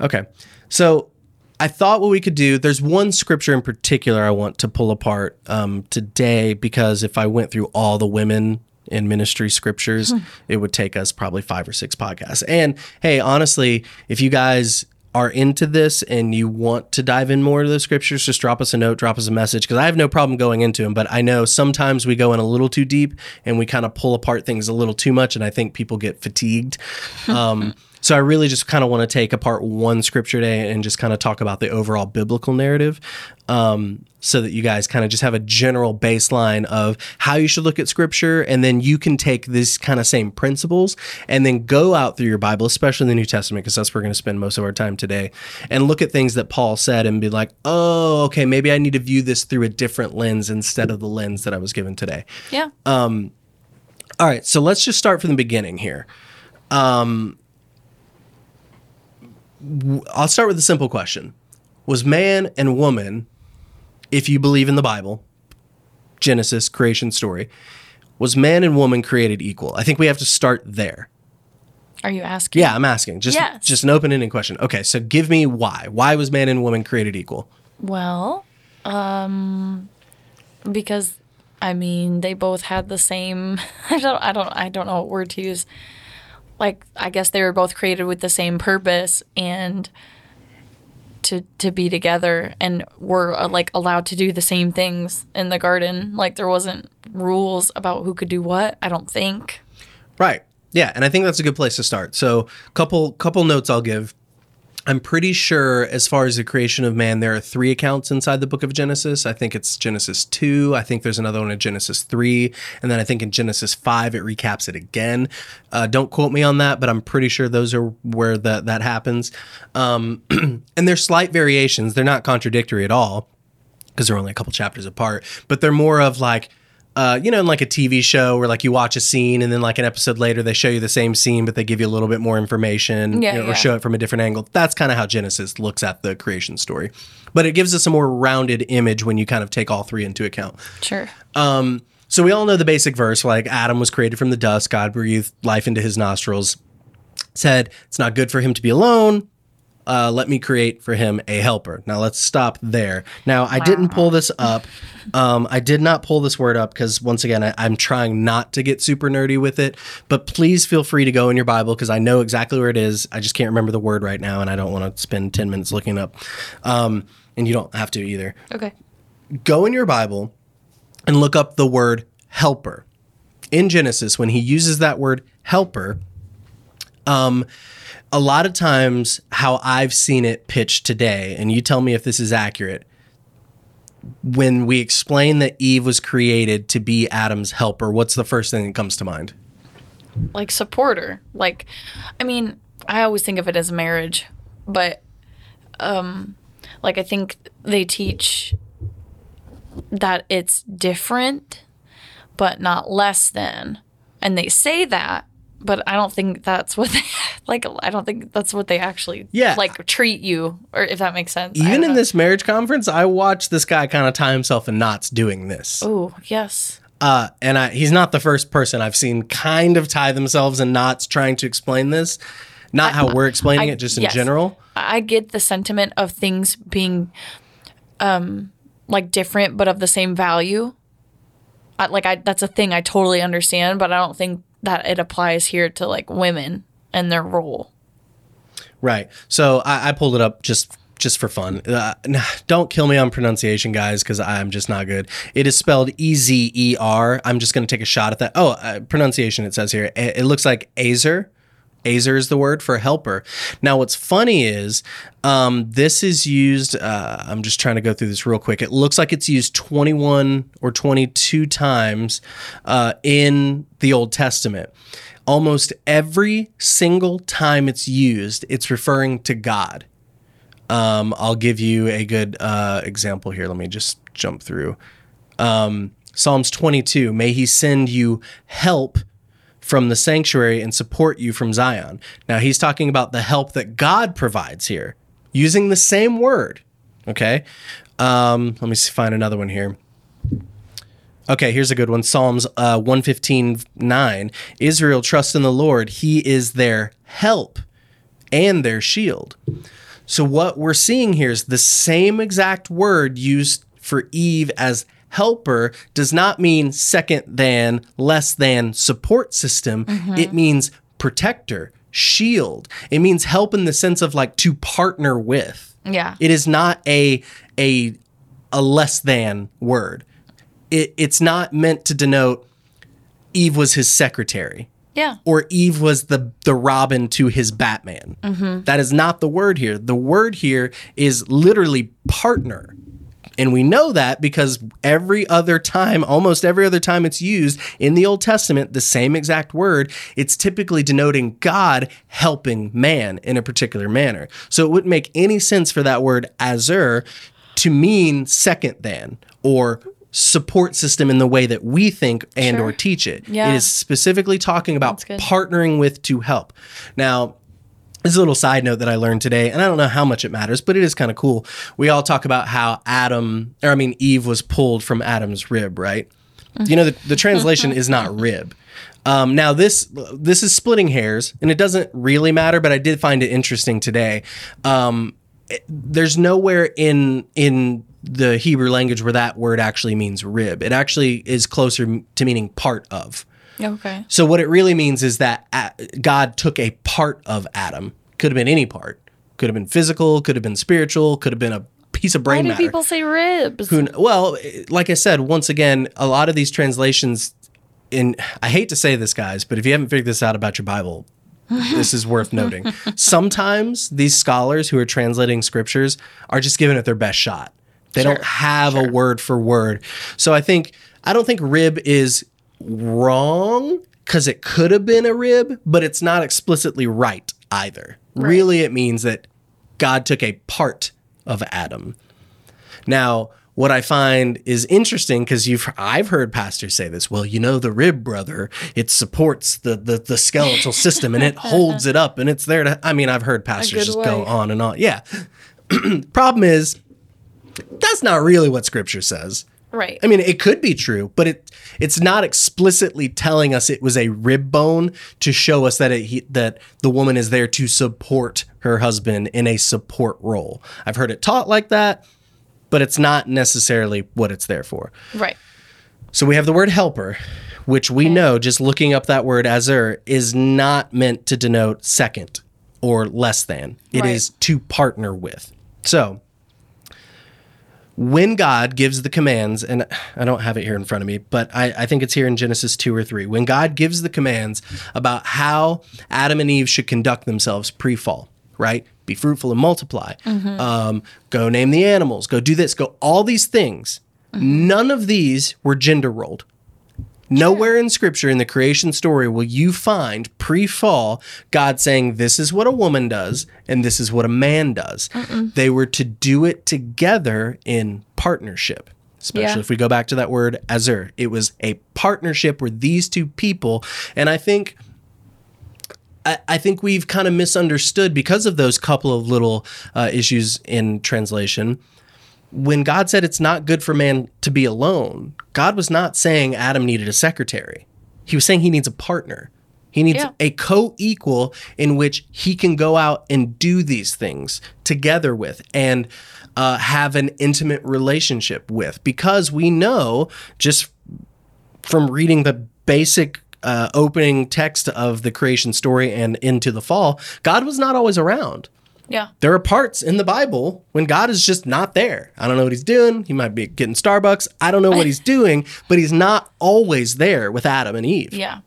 Okay. So I thought what we could do, there's one scripture in particular I want to pull apart um, today because if I went through all the women in ministry scriptures, it would take us probably five or six podcasts. And hey, honestly, if you guys are into this and you want to dive in more to the scriptures, just drop us a note, drop us a message because I have no problem going into them. But I know sometimes we go in a little too deep and we kind of pull apart things a little too much, and I think people get fatigued. Um, so I really just kind of want to take apart one scripture day and just kind of talk about the overall biblical narrative, um, so that you guys kind of just have a general baseline of how you should look at scripture, and then you can take these kind of same principles and then go out through your Bible, especially the New Testament, because that's where we're going to spend most of our time today, and look at things that Paul said and be like, oh, okay, maybe I need to view this through a different lens instead of the lens that I was given today. Yeah. All right, so let's just start from the beginning here. Um, I'll start with a simple question: Was man and woman, if you believe in the Bible, Genesis creation story, was man and woman created equal? I think we have to start there. Are you asking? Yeah, I'm asking. Just Yes. just an open-ended question. Okay, so give me why. Why was man and woman created equal? Well, um, because I mean they both had the same. I don't. I don't. I don't know what word to use. Like I guess they were both created with the same purpose and to to be together and were uh, like allowed to do the same things in the garden. Like there wasn't rules about who could do what. I don't think. Right. Yeah, and I think that's a good place to start. So, couple couple notes I'll give. I'm pretty sure, as far as the creation of man, there are three accounts inside the book of Genesis. I think it's Genesis 2. I think there's another one in Genesis 3. And then I think in Genesis 5, it recaps it again. Uh, don't quote me on that, but I'm pretty sure those are where that, that happens. Um, and there's slight variations, they're not contradictory at all. because they're only a couple chapters apart, but they're more of like, uh, you know, in like a TV show where like you watch a scene and then like an episode later they show you the same scene, but they give you a little bit more information Yeah, you know, yeah. or show it from a different angle. That's kind of how Genesis looks at the creation story. But it gives us a more rounded image when you kind of take all three into account. Sure. Um, so we all know the basic verse like Adam was created from the dust, God breathed life into his nostrils, said, It's not good for him to be alone. Uh, let me create for him a helper. Now let's stop there. Now I didn't pull this up. Um, I did not pull this word up because once again I, I'm trying not to get super nerdy with it. But please feel free to go in your Bible because I know exactly where it is. I just can't remember the word right now, and I don't want to spend ten minutes looking it up. Um, and you don't have to either Okay. go in your Bible and look up the word helper. In Genesis, when he uses that word helper, um, a lot of times how I've seen it pitched today, and you tell me if this is accurate, when we explain that Eve was created to be Adam's helper, what's the first thing that comes to mind? Like supporter. Like, I mean, I always think of it as marriage, but, um, like I think they teach that it's different, but not less than, and they say that. But I don't think that's what they like. I don't think that's what they actually Yeah. like treat you, or if that makes sense. Even in know. this marriage conference, I watched this guy kind of tie himself in knots doing this. Oh yes. Uh, and I, he's not the first person I've seen kind of tie themselves in knots trying to explain this. Not how we're explaining I- it, just in yes. general. I get the sentiment of things being um like different but of the same value. I, like I that's a thing I totally understand, but I don't think that it applies here to like women and their role. Right. So I, I pulled it up just just for fun. Uh, don't kill me on pronunciation, guys, because I'm just not good. It is spelled E Z E R. I'm just going to take a shot at that. Oh, uh, pronunciation. It says here. It, it looks like Azer. Azer is the word for helper. Now, what's funny is um, this is used. Uh, I'm just trying to go through this real quick. It looks like it's used 21 or 22 times uh, in the Old Testament. Almost every single time it's used, it's referring to God. Um, I'll give you a good uh, example here. Let me just jump through. Um, Psalms 22 May he send you help from the sanctuary and support you from Zion. Now he's talking about the help that God provides here, using the same word. Okay. Um, let me see, find another one here. Okay, here's a good one. Psalms uh, 115 9. Israel trusts in the Lord. He is their help and their shield. So what we're seeing here is the same exact word used for Eve as helper does not mean second than, less than support system. Mm-hmm. It means protector, shield. It means help in the sense of like to partner with. Yeah. It is not a a a less than word. It, it's not meant to denote Eve was his secretary yeah. or Eve was the the Robin to his Batman. Mm-hmm. That is not the word here. The word here is literally partner. And we know that because every other time, almost every other time it's used in the Old Testament, the same exact word, it's typically denoting God helping man in a particular manner. So it wouldn't make any sense for that word azur to mean second than or support system in the way that we think and Sure. or teach it. Yeah. It is specifically talking about partnering with to help. Now, this is a little side note that I learned today, and I don't know how much it matters, but it is kind of cool. We all talk about how Adam, or I mean, Eve was pulled from Adam's rib, right? You know, the, the translation is not rib. Um, now this this is splitting hairs, and it doesn't really matter, but I did find it interesting today. Um, it- there's nowhere in in the Hebrew language where that word actually means rib. It actually is closer to meaning part of. Okay. So what it really means is that uh, God took a part of Adam. Could have been any part. Could have been physical. Could have been spiritual. Could have been a piece of brain Why do matter. people say ribs? Who well, like I said, once again, a lot of these translations. In I hate to say this, guys, but if you haven't figured this out about your Bible, this is worth noting. Sometimes these scholars who are translating scriptures are just giving it their best shot. They don't Sure, have a word for word. So I think I don't think rib is wrong because it could have been a rib, but it's not explicitly right either. Really, it means that God took a part of Adam. Now, what I find is interesting because you've I've heard pastors say this. Well, you know, the rib brother, it supports the the, the skeletal system and it holds it up and it's there to. I mean, I've heard pastors just go on and on. Yeah. Problem is, that's not really what Scripture says. Right. I mean, it could be true, but it it's not explicitly telling us it was a rib bone to show us that it, he, that the woman is there to support her husband in a support role. I've heard it taught like that, but it's not necessarily what it's there for. right. So we have the word helper, which we mm. know just looking up that word azer is not meant to denote second or less than. It is Right. to partner with. So when God gives the commands, and I don't have it here in front of me, but I, I think it's here in Genesis 2 or 3. When God gives the commands about how Adam and Eve should conduct themselves pre fall, right? Be fruitful and multiply. Um, go name the animals. Go do this. Go all these things. None of these were gender rolled. Nowhere in scripture in the creation story will you find pre fall God saying, This is what a woman does and this is what a man does. They were to do it together in partnership. Especially Yeah. if we go back to that word azur. It was a partnership where these two people, and I think I, I think we've kind of misunderstood because of those couple of little uh, issues in translation. When God said it's not good for man to be alone, God was not saying Adam needed a secretary. He was saying he needs a partner. He needs Yeah. a co equal in which he can go out and do these things together with and uh, have an intimate relationship with. Because we know just from reading the basic uh, opening text of the creation story and into the fall, God was not always around. Yeah. There are parts in the Bible when God is just not there. I don't know what he's doing. He might be getting Starbucks. I don't know what he's doing, but he's not always there with Adam and Eve. Yeah.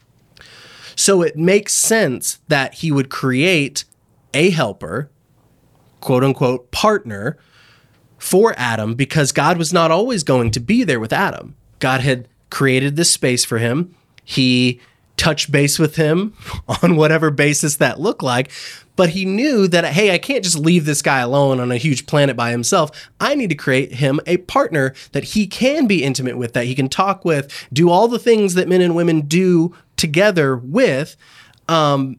So it makes sense that he would create a helper, quote unquote, partner for Adam because God was not always going to be there with Adam. God had created this space for him. He touched base with him on whatever basis that looked like. But he knew that, hey, I can't just leave this guy alone on a huge planet by himself. I need to create him a partner that he can be intimate with, that he can talk with, do all the things that men and women do together with. Um,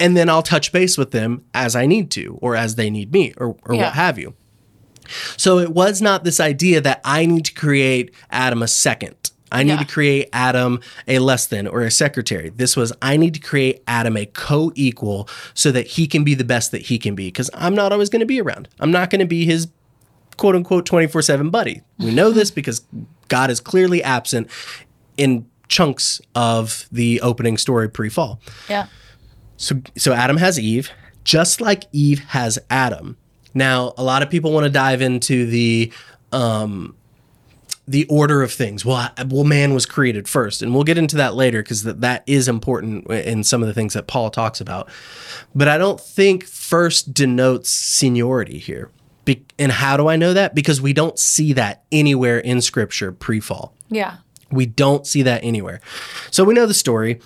and then I'll touch base with them as I need to, or as they need me, or, or Yeah. what have you. So it was not this idea that I need to create Adam a second. I need Yeah. to create Adam a less than or a secretary. This was I need to create Adam a co-equal so that he can be the best that he can be because I'm not always going to be around. I'm not going to be his quote unquote 24/7 buddy. We know this because God is clearly absent in chunks of the opening story pre-fall. Yeah. So so Adam has Eve, just like Eve has Adam. Now, a lot of people want to dive into the um the order of things. Well, I- well, man was created first, and we'll get into that later because that, that is important in some of the things that Paul talks about. But I don't think first denotes seniority here. Be- and how do I know that? Because we don't see that anywhere in Scripture pre-fall. Yeah. We don't see that anywhere. So we know the story.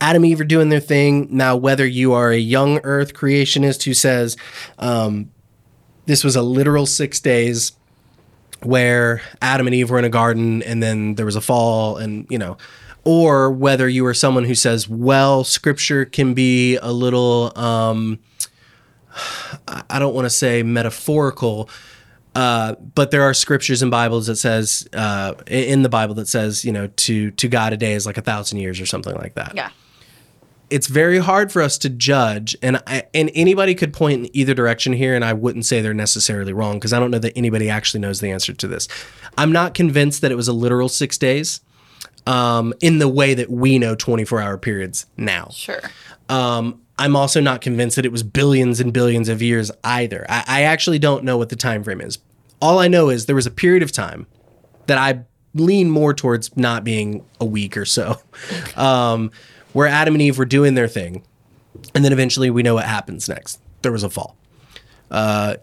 Adam and Eve are doing their thing. Now, whether you are a young earth creationist who says um, this was a literal six days where Adam and Eve were in a garden and then there was a fall, and you know, or whether you are someone who says, well, scripture can be a little, um, I don't want to say metaphorical, uh, but there are scriptures in Bibles that says uh, in the Bible that says you know to to God a day is like a thousand years or something like that. Yeah. It's very hard for us to judge, and I, and anybody could point in either direction here, and I wouldn't say they're necessarily wrong because I don't know that anybody actually knows the answer to this. I'm not convinced that it was a literal six days, um, in the way that we know 24 hour periods now. Sure. Um, I'm also not convinced that it was billions and billions of years either. I, I actually don't know what the time frame is. All I know is there was a period of time that I lean more towards not being a week or so, um, where Adam and Eve were doing their thing, and then eventually we know what happens next. There was a fall. Uh,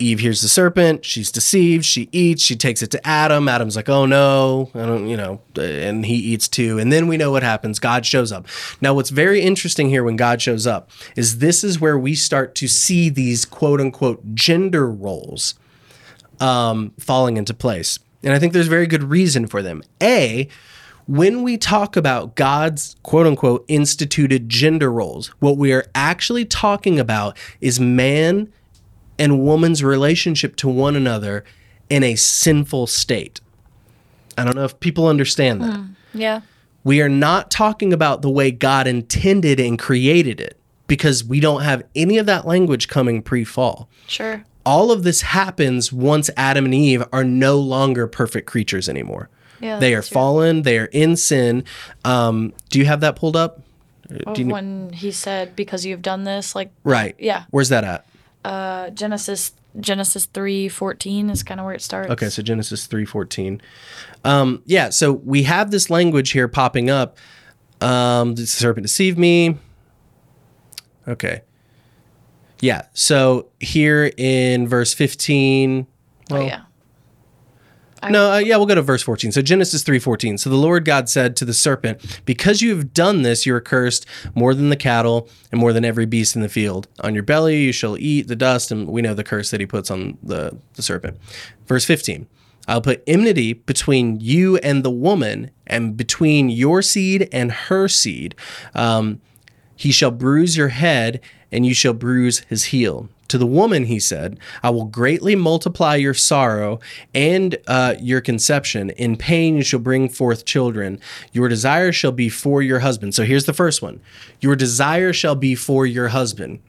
Eve hears the serpent. She's deceived. She eats. She takes it to Adam. Adam's like, "Oh no, I don't," you know, and he eats too. And then we know what happens. God shows up. Now, what's very interesting here when God shows up is this is where we start to see these quote unquote gender roles um, falling into place. And I think there's very good reason for them. A, when we talk about God's quote unquote instituted gender roles, what we are actually talking about is man and woman's relationship to one another in a sinful state. I don't know if people understand that. Mm, yeah. We are not talking about the way God intended and created it because we don't have any of that language coming pre fall. Sure. All of this happens once Adam and Eve are no longer perfect creatures anymore. Yeah. they are true. fallen, they are in sin. Um, do you have that pulled up? You when he said, "Because you've done this," like right. yeah, Where's that at? uh, Genesis Genesis three fourteen is kind of where it starts. Okay, so Genesis three fourteen. Um, yeah, so we have this language here popping up. Um, the serpent deceived me. Okay. Yeah, so here in verse fifteen. Oh well, No, uh, yeah, we'll go to verse 14. So Genesis 3:14. So the Lord God said to the serpent, "Because you have done this, you are cursed more than the cattle and more than every beast in the field. On your belly you shall eat the dust." And we know the curse that he puts on the, the serpent. Verse 15. I'll put enmity between you and the woman, and between your seed and her seed. Um, he shall bruise your head, and you shall bruise his heel. To the woman, he said, I will greatly multiply your sorrow and uh, your conception. In pain, you shall bring forth children. Your desire shall be for your husband. So here's the first one Your desire shall be for your husband.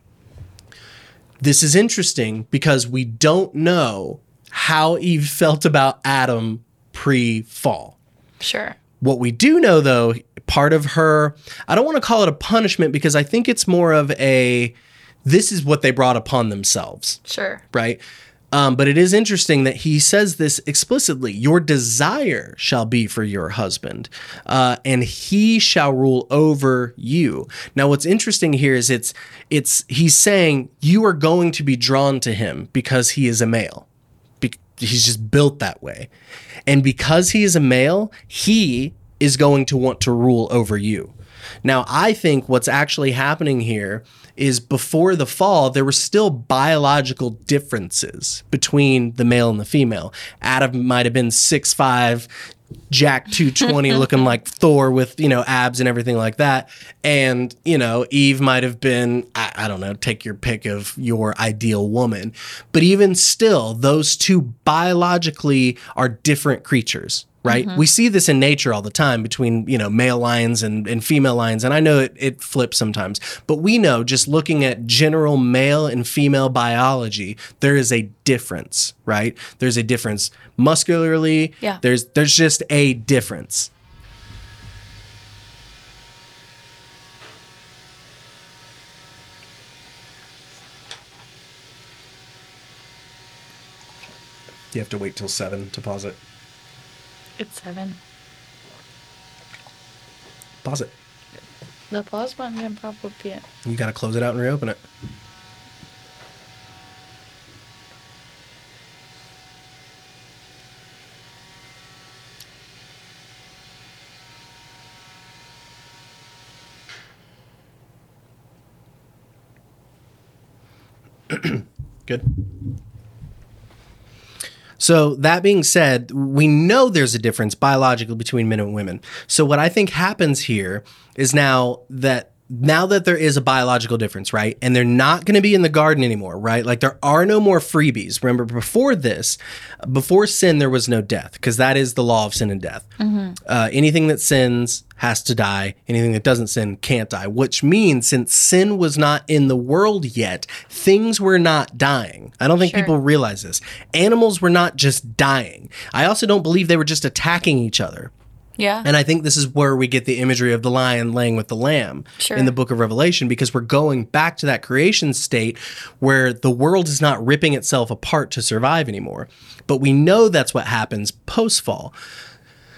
This is interesting because we don't know how Eve felt about Adam pre fall. Sure. What we do know, though, part of her, I don't want to call it a punishment because I think it's more of a this is what they brought upon themselves, Sure. right? Um, but it is interesting that he says this explicitly Your desire shall be for your husband, uh, and he shall rule over you. Now, what's interesting here is it's, it's, he's saying you are going to be drawn to him because he is a male. Be- he's just built that way. And because he is a male, he is going to want to rule over you. Now, I think what's actually happening here is before the fall, there were still biological differences between the male and the female. Adam might have been 6'5, Jack 220 looking like Thor with, you know, abs and everything like that. And, you know, Eve might have been, I, I don't know, take your pick of your ideal woman. But even still, those two biologically are different creatures. Right. Mm-hmm. We see this in nature all the time between, you know, male lions and, and female lions. And I know it, it flips sometimes, but we know just looking at general male and female biology, there is a difference, right? There's a difference muscularly. Yeah. There's there's just a difference. You have to wait till seven to pause it. It's seven. Pause it. The pause button can pop up yet. You got to close it out and reopen it. Good. So, that being said, we know there's a difference biologically between men and women. So, what I think happens here is now that now that there is a biological difference, right? And they're not going to be in the garden anymore, right? Like there are no more freebies. Remember, before this, before sin, there was no death because that is the law of sin and death. Uh, anything that sins has to die. Anything that doesn't sin can't die, which means since sin was not in the world yet, things were not dying. I don't think Sure. people realize this. Animals were not just dying. I also don't believe they were just attacking each other. Yeah. And I think this is where we get the imagery of the lion laying with the lamb Sure. in the book of Revelation because we're going back to that creation state where the world is not ripping itself apart to survive anymore. But we know that's what happens post fall.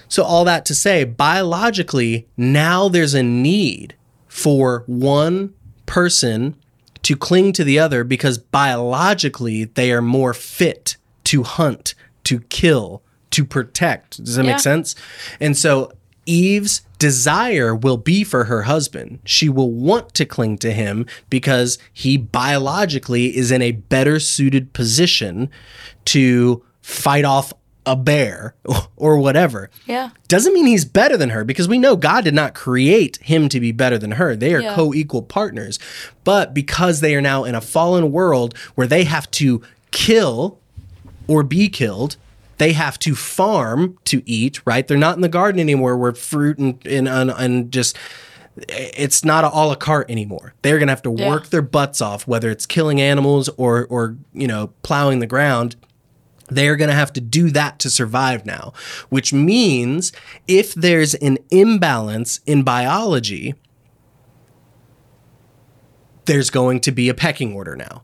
So, all that to say, biologically, now there's a need for one person to cling to the other because biologically they are more fit to hunt, to kill, to protect. Does that Yeah. make sense? And so Eve's desire will be for her husband. She will want to cling to him because he biologically is in a better suited position to fight off a bear or whatever. Yeah. Doesn't mean he's better than her because we know God did not create him to be better than her. They are Yeah. co equal partners. But because they are now in a fallen world where they have to kill or be killed, they have to farm to eat, right? They're not in the garden anymore where fruit and, and, and, and just it's not a la carte anymore. They're gonna have to Yeah. work their butts off, whether it's killing animals or or you know plowing the ground. They're going to have to do that to survive now, which means if there's an imbalance in biology, there's going to be a pecking order now.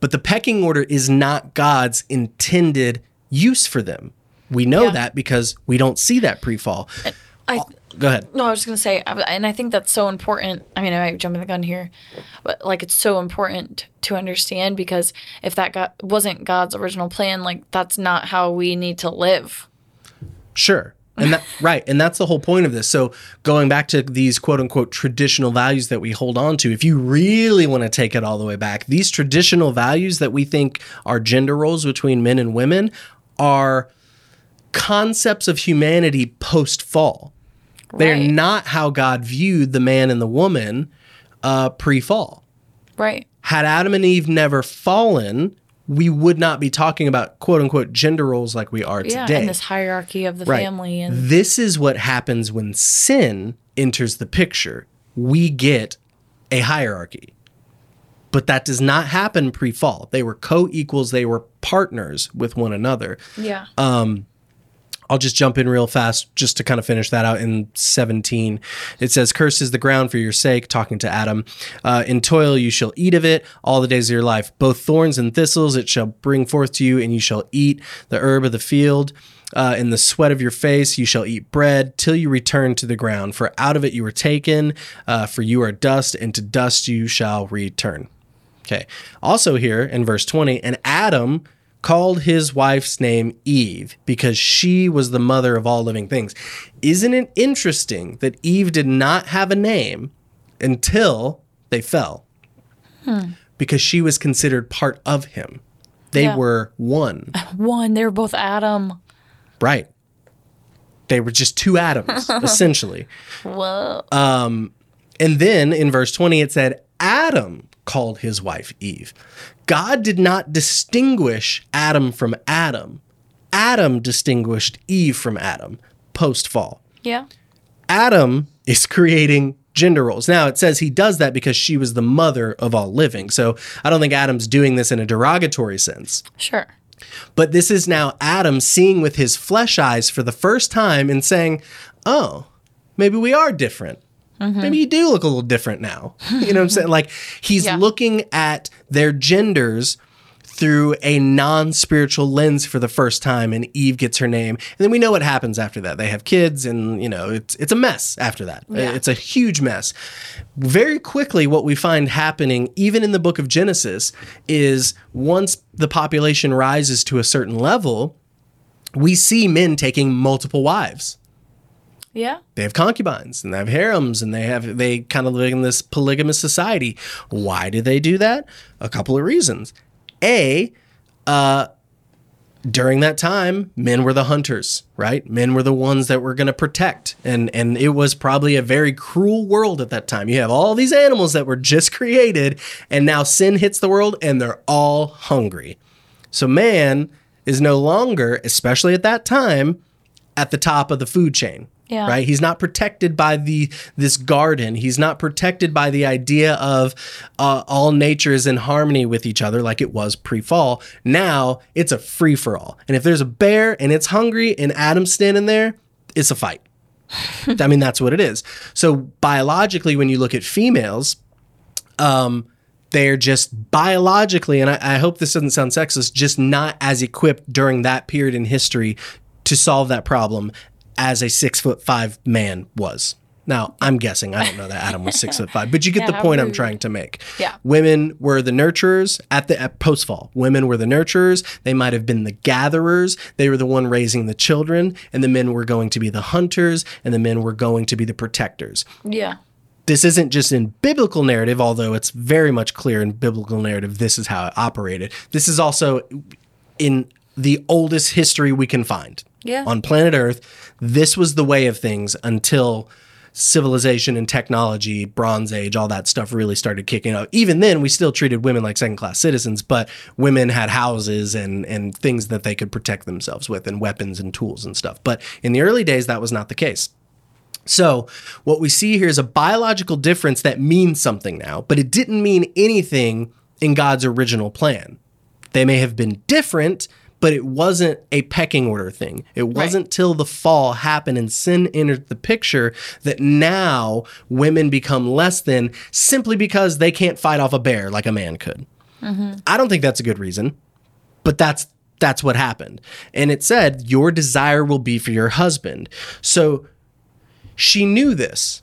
But the pecking order is not God's intended use for them. We know Yeah. that because we don't see that pre fall. I uh, Go ahead. no, I was just gonna say, I- and I think that's so important. I mean, I might be jumping the gun here, but like it's so important to understand because if that God, wasn't God's original plan, like that's not how we need to live. Sure. And that right, and that's the whole point of this. So going back to these quote unquote traditional values that we hold on to, if you really want to take it all the way back, these traditional values that we think are gender roles between men and women are concepts of humanity post fall. They're not how God viewed the man and the woman uh, pre fall. Right. Had Adam and Eve never fallen, we would not be talking about quote unquote gender roles like we are today. Yeah. today. And this hierarchy of the Right. family and This is what happens when sin enters the picture. We get a hierarchy. But that does not happen pre fall. They were co equals, they were partners with one another. yeah. I'll just jump in real fast just to kind of finish that out in 17. It says, Cursed is the ground for your sake, talking to Adam. Uh, in toil you shall eat of it all the days of your life. Both thorns and thistles it shall bring forth to you, and you shall eat the herb of the field. Uh, in the sweat of your face you shall eat bread till you return to the ground. For out of it you were taken, uh, for you are dust, and to dust you shall return. Okay. Also, here in verse 20, and Adam called his wife's name Eve because she was the mother of all living things. Isn't it interesting that Eve did not have a name until they fell? Because she was considered part of him. They Yeah. were one. One, they were both Adam. Right. They were just two atoms, essentially. Whoa. Um, And then in verse 20, it said, Adam called his wife Eve. God did not distinguish Adam from Adam. Adam distinguished Eve from Adam post fall. yeah. Adam is creating gender roles. Now, it says he does that because she was the mother of all living. So I don't think Adam's doing this in a derogatory sense. Sure. But this is now Adam seeing with his flesh eyes for the first time and saying, oh, maybe we are different. Mm-hmm. Maybe you do look a little different now. You know what I'm saying? Like he's Yeah. looking at their genders through a non spiritual lens for the first time, and Eve gets her name. And then we know what happens after that. They have kids, and, you know, it's, it's a mess after that. Yeah. It's a huge mess. Very quickly, what we find happening, even in the book of Genesis, is once the population rises to a certain level, we see men taking multiple wives Yeah. they have concubines and they have harems and they have they kind of live in this polygamous society. Why do they do that? A couple of reasons. A uh during that time men were the hunters right? Men were the ones that were going to protect. And and it was probably a very cruel world at that time. You have all these animals that were just created and now sin hits the world and they're all hungry. So man is no longer especially at that time at the top of the food chain Yeah. right? He's not protected by the this garden. He's not protected by the idea of uh, all nature is in harmony with each other like it was pre-fall. Now it's a free-for-all. And if there's a bear and it's hungry and adam's standing there it's a fight. I mean that's what it is. So biologically when you look at females um, they're just biologically, and I, I hope this doesn't sound sexist, just not as equipped during that period in history to solve that problem as a six foot five man was. Now, I'm guessing. I don't know that Adam was six foot five, but you get Yeah, the point I'm trying to make. Yeah. Women were the nurturers at the at post fall. Women were the nurturers. They might have been the gatherers. They were the one raising the children, and the men were going to be the hunters, and the men were going to be the protectors Yeah. this isn't just in biblical narrative, although it's very much clear in biblical narrative this is how it operated. This is also in the oldest history we can find Yeah. on planet Earth. This was the way of things until civilization and technology, Bronze Age, all that stuff really started kicking up. Even then, we still treated women like second class citizens, but women had houses and, and things that they could protect themselves with, and weapons and tools and stuff. But in the early days, that was not the case. So, what we see here is a biological difference that means something now, but it didn't mean anything in God's original plan. They may have been different, but it wasn't a pecking order thing. It wasn't till the fall happened and sin entered the picture that now women become less than simply because they can't fight off a bear like a man could. Mm-hmm. I don't think that's a good reason, but that's that's what happened. And it said, Your desire will be for your husband. So she knew this.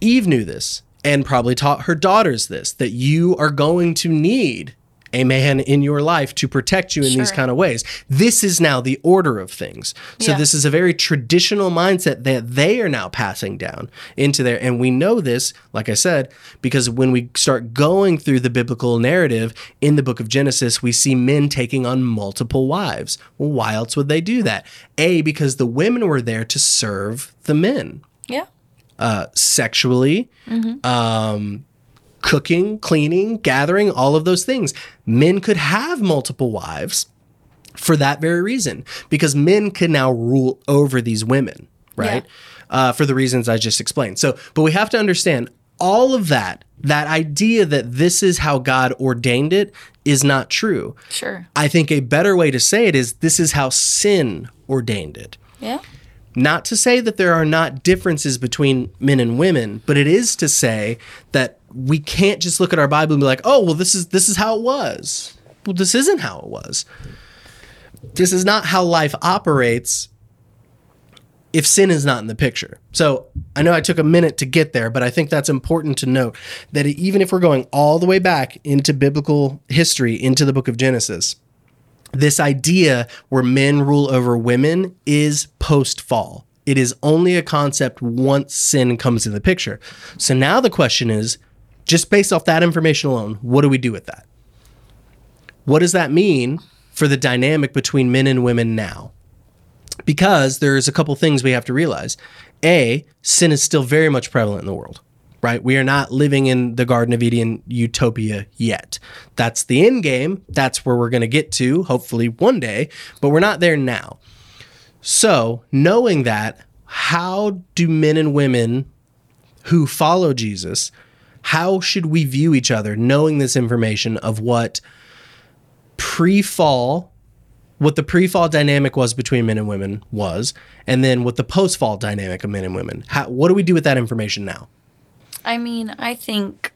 Eve knew this and probably taught her daughters this that you are going to need a man in your life to protect you in these kind of ways. This is now the order of things. So Yeah. this is a very traditional mindset that they are now passing down into there and we know this like I said because when we start going through the biblical narrative in the book of Genesis we see men taking on multiple wives. Well, why else would they do that? A because the women were there to serve the men Yeah. uh, sexually, um, cooking, cleaning, gathering, all of those things. Men could have multiple wives for that very reason, because men could now rule over these women, right? Uh, for the reasons I just explained. So, but we have to understand all of that, that idea that this is how God ordained it is not true. Sure. I think a better way to say it is this is how sin ordained it. Yeah. Not to say that there are not differences between men and women, but it is to say that we can't just look at our Bible and be like, "Oh, well this is this is how it was." Well, this isn't how it was. This is not how life operates if sin is not in the picture. So, I know I took a minute to get there, but I think that's important to note that even if we're going all the way back into biblical history into the book of Genesis, this idea where men rule over women is post fall. It is only a concept once sin comes in the picture. So now the question is just based off that information alone, what do we do with that? What does that mean for the dynamic between men and women now? Because there's a couple things we have to realize. A, sin is still very much prevalent in the world, right? We are not living in the Garden of Eden utopia yet. That's the end game. That's where we're going to get to, hopefully one day, but we're not there now. So, knowing that, how do men and women who follow Jesus, how should we view each other knowing this information of what pre-fall what the pre-fall dynamic was between men and women was and then what the post-fall dynamic of men and women how, what do we do with that information now I mean, I think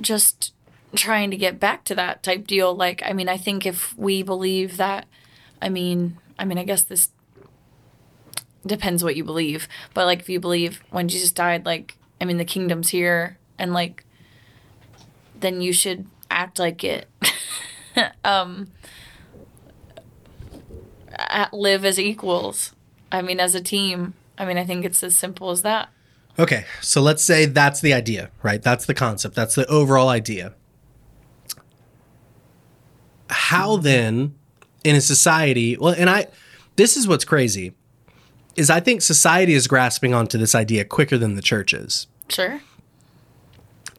just trying to get back to that type deal. Like, I mean, I think if we believe that, I mean, I mean, I guess this depends what you believe, but like, if you believe when Jesus died, like, I mean, the kingdom's here, and like, then you should act like it. um, live as equals. I mean, as a team. I mean, I think it's as simple as that. okay so let's say that's the idea right that's the concept that's the overall idea how then in a society well and i this is what's crazy is i think society is grasping onto this idea quicker than the church is Sure.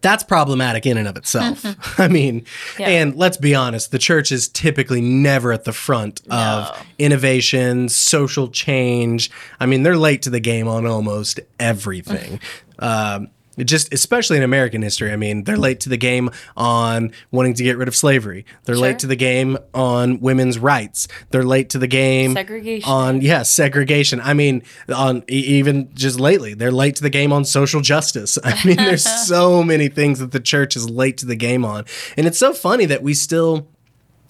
that's problematic in and of itself. I mean, Yeah. and let's be honest, the church is typically never at the front of innovation, social change. I mean, they're late to the game on almost everything. um, it just especially in American history, I mean, they're late to the game on wanting to get rid of slavery. They're Sure. late to the game on women's rights. They're late to the game Segregation. on yes, segregation. I mean, on even just lately, they're late to the game on social justice. I mean, there's so many things that the church is late to the game on, and it's so funny that we still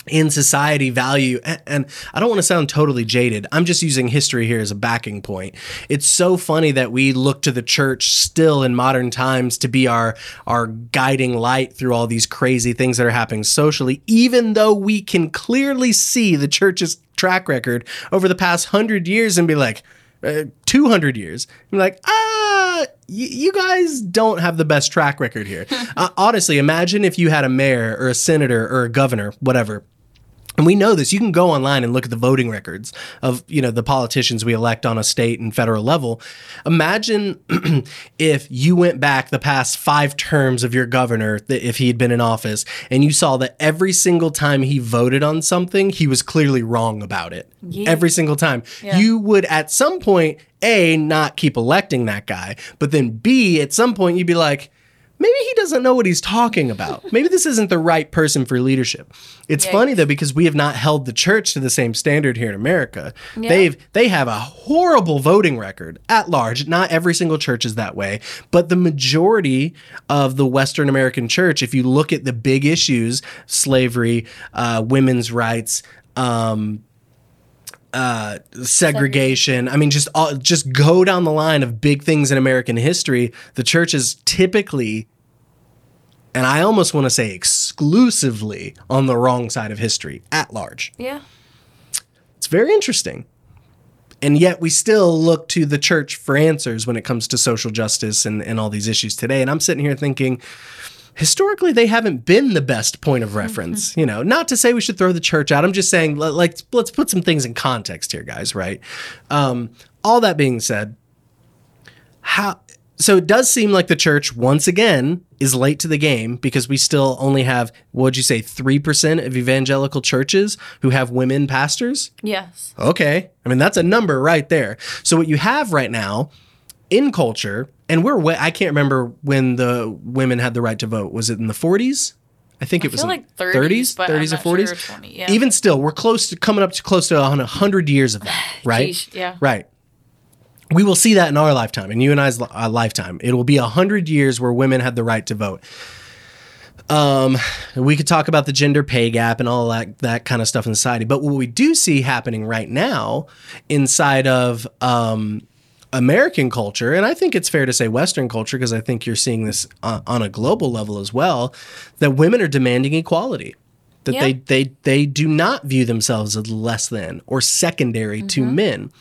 in society value and I don't want to sound totally jaded. I'm just using history here as a backing point. It's so funny that we look to the church still in modern times to be our our guiding light through all these crazy things that are happening socially even though we can clearly see the church's track record over the past 100 years and be like uh, 200 years. I'm like, ah, you guys don't have the best track record here. uh, honestly, imagine if you had a mayor or a senator or a governor, whatever, and we know this. You can go online and look at the voting records of, you know, the politicians we elect on a state and federal level. Imagine if you went back the past five terms of your governor, if he had been in office, and you saw that every single time he voted on something, he was clearly wrong about it. Yeah. Every single time. Yeah. You would at some point, A, not keep electing that guy, but then B, at some point, you'd be like, maybe he doesn't know what he's talking about. Maybe this isn't the right person for leadership. It's Yikes. funny though because we have not held the church to the same standard here in America. Yeah. They've they have a horrible voting record at large. Not every single church is that way, but the majority of the Western American church, if you look at the big issues, slavery, uh, women's rights, um, uh, segregation. I mean, just all, just go down the line of big things in American history. The church is typically, and I almost want to say exclusively, on the wrong side of history at large. Yeah. It's very interesting. And yet we still look to the church for answers when it comes to social justice and, and all these issues today. And I'm sitting here thinking, historically, they haven't been the best point of reference. You know, not to say we should throw the church out. I'm just saying, like, let's put some things in context here, guys, right? Um, all that being said, how so it does seem like the church once again is late to the game because we still only have what would you say 3% of evangelical churches who have women pastors Yes. okay i mean that's a number right there so what you have right now in culture and we're way, i can't remember when the women had the right to vote was it in the 40s i think it was like 30s, but I'm 30s not or 40s sure, 20, yeah. even still we're close to coming up to close to 100 years of that right Sheesh, yeah. Right. We will see that in our lifetime, in you and I's uh, lifetime. It will be a hundred years where women had the right to vote. Um, we could talk about the gender pay gap and all that that kind of stuff in society. But what we do see happening right now inside of um, American culture, and I think it's fair to say Western culture, because I think you're seeing this on, on a global level as well, that women are demanding equality. That Yeah. they they they do not view themselves as less than or secondary to mm-hmm. men.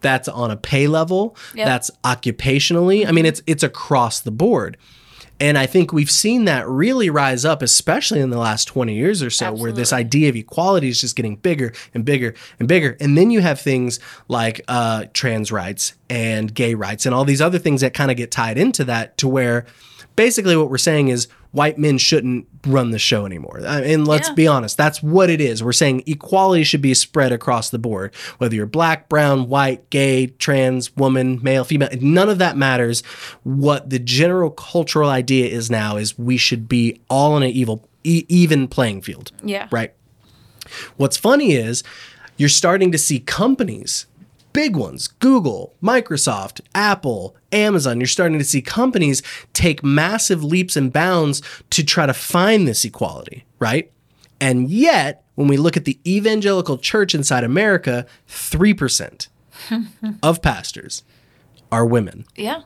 That's on a pay level. Yep. That's occupationally. I mean, it's it's across the board. And I think we've seen that really rise up, especially in the last 20 years or so, where this idea of equality is just getting bigger and bigger and bigger. And then you have things like uh, trans rights and gay rights and all these other things that kind of get tied into that to where basically what we're saying is white men shouldn't run the show anymore. I- And let's Yeah. be honest, that's what it is. We're saying equality should be spread across the board, whether you're black, brown, white, gay, trans, woman, male, female, none of that matters. What the general cultural idea is now is we should be all on an evil, e- even playing field. Yeah. Right. What's funny is you're starting to see companies, big ones, Google, Microsoft, Apple, Amazon, you're starting to see companies take massive leaps and bounds to try to find this equality, right? And yet, when we look at the evangelical church inside America, 3% of pastors are women. Yeah.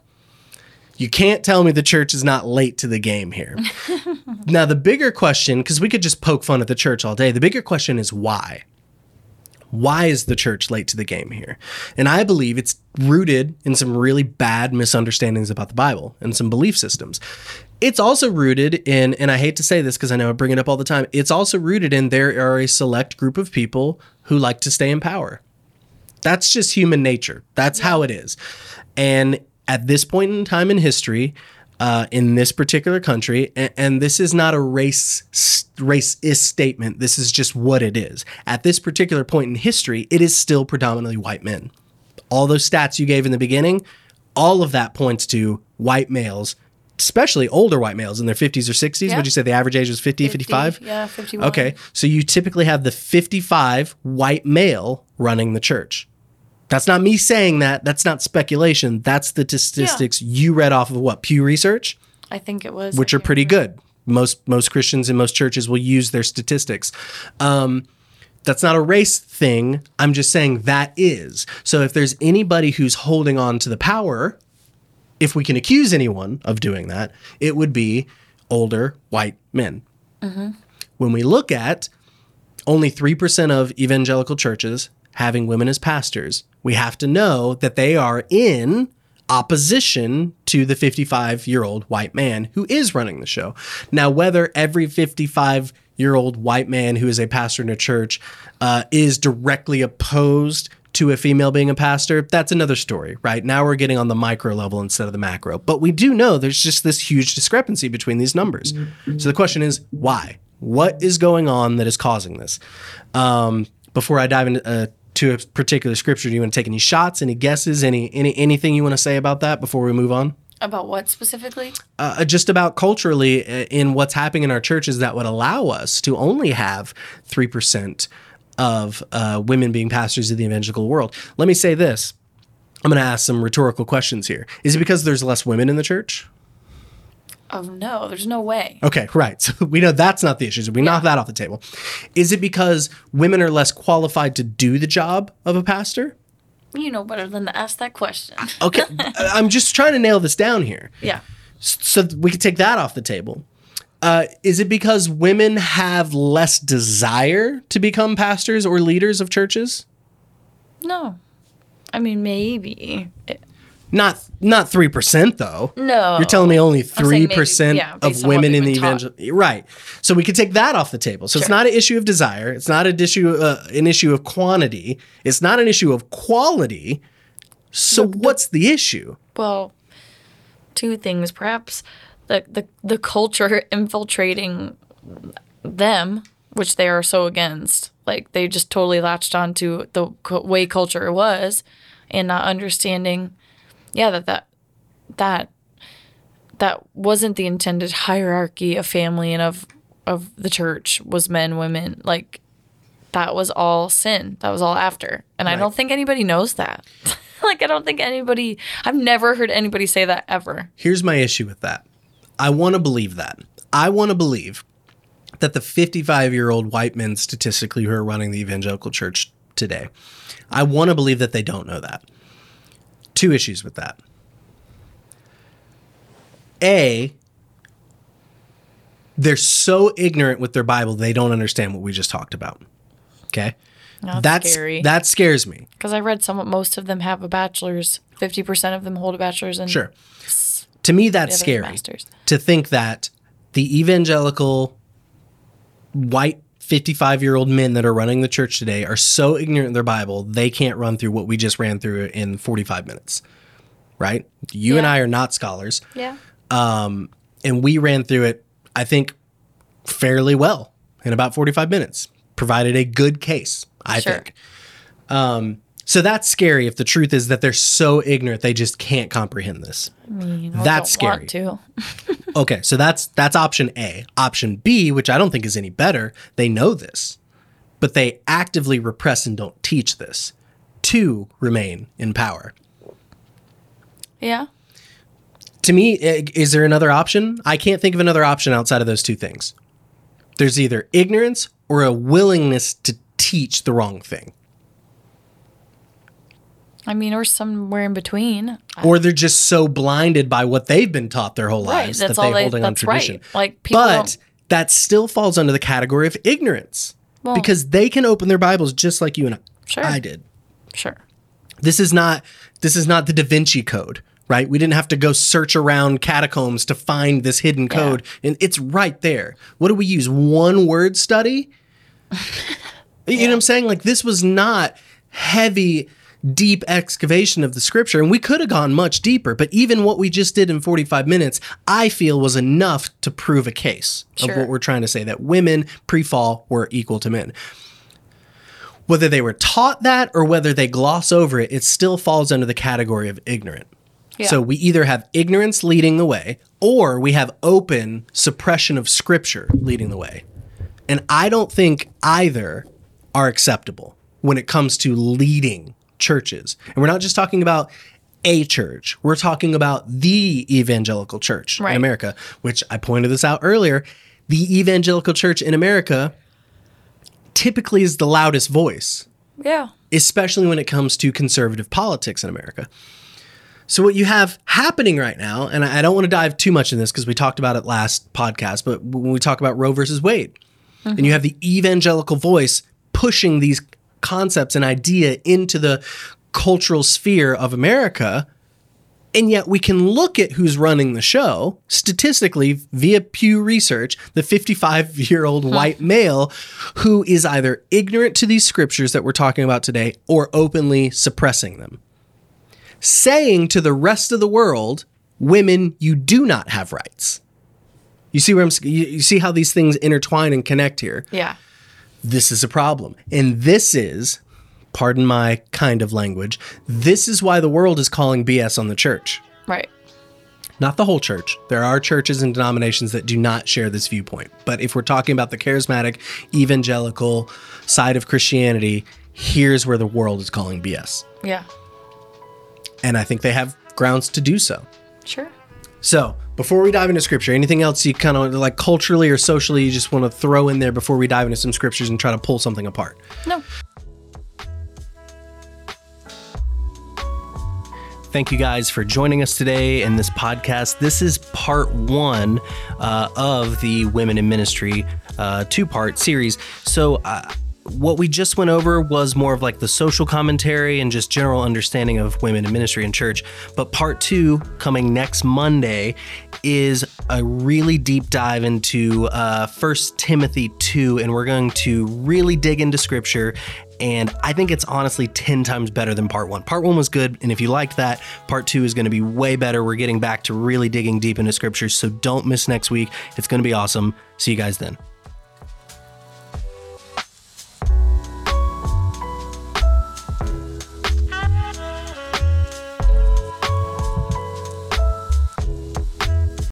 You can't tell me the church is not late to the game here. now, the bigger question, because we could just poke fun at the church all day, the bigger question is why? Why is the church late to the game here? And I believe it's rooted in some really bad misunderstandings about the Bible and some belief systems. It's also rooted in, and I hate to say this because I know I bring it up all the time, it's also rooted in there are a select group of people who like to stay in power. That's just human nature. That's how it is. And at this point in time in history, uh, in this particular country, and, and this is not a race racist statement. This is just what it is. At this particular point in history, it is still predominantly white men. All those stats you gave in the beginning, all of that points to white males, especially older white males in their 50s or 60s. Yeah. Would you say the average age was 50, 55? Yeah, 51. Okay. So you typically have the 55 white male running the church. That's not me saying that. That's not speculation. That's the statistics you read off of what? Pew Research, I think it was. which I are pretty remember. good. Most most Christians in most churches will use their statistics. Um, that's not a race thing. I'm just saying that is. So if there's anybody who's holding on to the power, if we can accuse anyone of doing that, it would be older white men. When we look at only 3% of evangelical churches having women as pastors, we have to know that they are in opposition to the 55 year old white man who is running the show. Now, whether every 55 year old white man who is a pastor in a church uh, is directly opposed to a female being a pastor, that's another story, right? Now we're getting on the micro level instead of the macro. But we do know there's just this huge discrepancy between these numbers. So the question is, why? What is going on that is causing this? Um, before I dive into uh, to a particular scripture, do you want to take any shots, any guesses, any any anything you want to say about that before we move on? About what specifically? uh, just about culturally uh, in what's happening in our churches that would allow us to only have 3% of uh, women being pastors of the evangelical world. Let me say this. I'm going to ask some rhetorical questions here. Is it because there's less women in the church? Oh no, there's no way. Okay, right. So we know that's not the issue. So we knock that off the table. Is it because women are less qualified to do the job of a pastor? You know better than to ask that question. Okay, I'm just trying to nail this down here. Yeah. so we could take that off the table. Uh, is it because women have less desire to become pastors or leaders of churches? No. I mean, maybe. Not not three percent though. No. You're telling me only three percent yeah, of based on what women in the evangel right? So we could take that off the table. So it's not an issue of desire. It's not an issue uh, an issue of quantity. It's not an issue of quality. So what's the issue? well, two things. Perhaps the, the, the culture infiltrating them, which they are so against. Like, they just totally latched on to the way culture was and not understanding, yeah, that that, that, that wasn't the intended hierarchy of family and of, of the church was men, women. Like, that was all sin. That was all after. And I don't think anybody knows that. like I don't think anybody I've never heard anybody say that ever. Here's my issue with that. I want to believe that. I want to believe that the 55 year old white men statistically who are running the evangelical church today, I want to believe that they don't know that. Two issues with that. A, they're so ignorant with their Bible, they don't understand what we just talked about. Okay? That's scary. That scares me. Because I read some most of them have a bachelor's. Fifty percent of them hold a bachelor's and Sure. To me, that's scary. masters. To think that the evangelical white 55 year old men that are running the church today are so ignorant of their Bible, they can't run through what we just ran through in 45 minutes. Right? You and I are not scholars, Yeah. Um, and we ran through it, I think, fairly well in about 45 minutes. Provided a good case, I Sure. think. Um, so that's scary if the truth is that they're so ignorant they just can't comprehend this. You know, That's don't want to. Okay, so that's that's option A. Option B, which I don't think is any better, they know this, but they actively repress and don't teach this to remain in power. Yeah. To me, is there another option? I can't think of another option outside of those two things. There's either ignorance or a willingness to teach the wrong thing, I mean, or somewhere in between. or they're just so blinded by what they've been taught their whole Right, lives that all they're they- holding on that's tradition. right. Like, people but that still falls under the category of ignorance Well- because they can open their Bibles just like you and I, Sure. I did. Sure. This is not this is not the Da Vinci Code, right? We didn't have to go search around catacombs to find this hidden code, and it's right there. What do we use? One word study. You know what I'm saying? Like this was not heavy, deep excavation of the scripture, and we could have gone much deeper. But even what we just did in 45 minutes, I feel was enough to prove a case of what we're trying to say that women pre-fall were equal to men whether they were taught that or whether they gloss over it, it still falls under the category of ignorant. Yeah. So we either have ignorance leading the way or we have open suppression of scripture leading the way. And I don't think either are acceptable when it comes to leading churches. And we're not just talking about a church, we're talking about the evangelical church Right. in America, which I pointed this out earlier. The evangelical church in America typically is the loudest voice Yeah. especially when it comes to conservative politics in America. So, what you have happening right now, and I I don't want to dive too much in this because we talked about it last podcast, but when we talk about Roe versus Wade, and you mm-hmm. have the evangelical voice pushing these concepts and idea into the cultural sphere of America, And yet we can look at who's running the show statistically via Pew Research, the 55 year old white male who is either ignorant to these scriptures that we're talking about today or openly suppressing them. Saying to the rest of the world, women, you do not have rights. You see where I'm you see how these things intertwine and connect here Yeah. This is a problem. And this is, pardon my kind of language, this is why the world is calling BS on the church. Right. Not the whole church. There are churches and denominations that do not share this viewpoint. But if we're talking about the charismatic, evangelical side of Christianity, here's where the world is calling BS. Yeah. And I think they have grounds to do so. Sure. So, before we dive into scripture, anything else you kind of like culturally or socially you just want to throw in there before we dive into some scriptures and try to pull something apart? No. Thank you guys for joining us today in this podcast. This is part one uh, of the Women in Ministry uh, two part series. So, uh, what we just went over was more of like the social commentary and just general understanding of women in ministry and church. But part two, coming next Monday, is a really deep dive into uh, First Timothy 2, and we're going to really dig into scripture and I think it's honestly 10 times better than part one. Part one was good, and if you liked that, part two is going to be way better. We're getting back to really digging deep into scriptures, so don't miss next week. It's going to be awesome. See you guys then.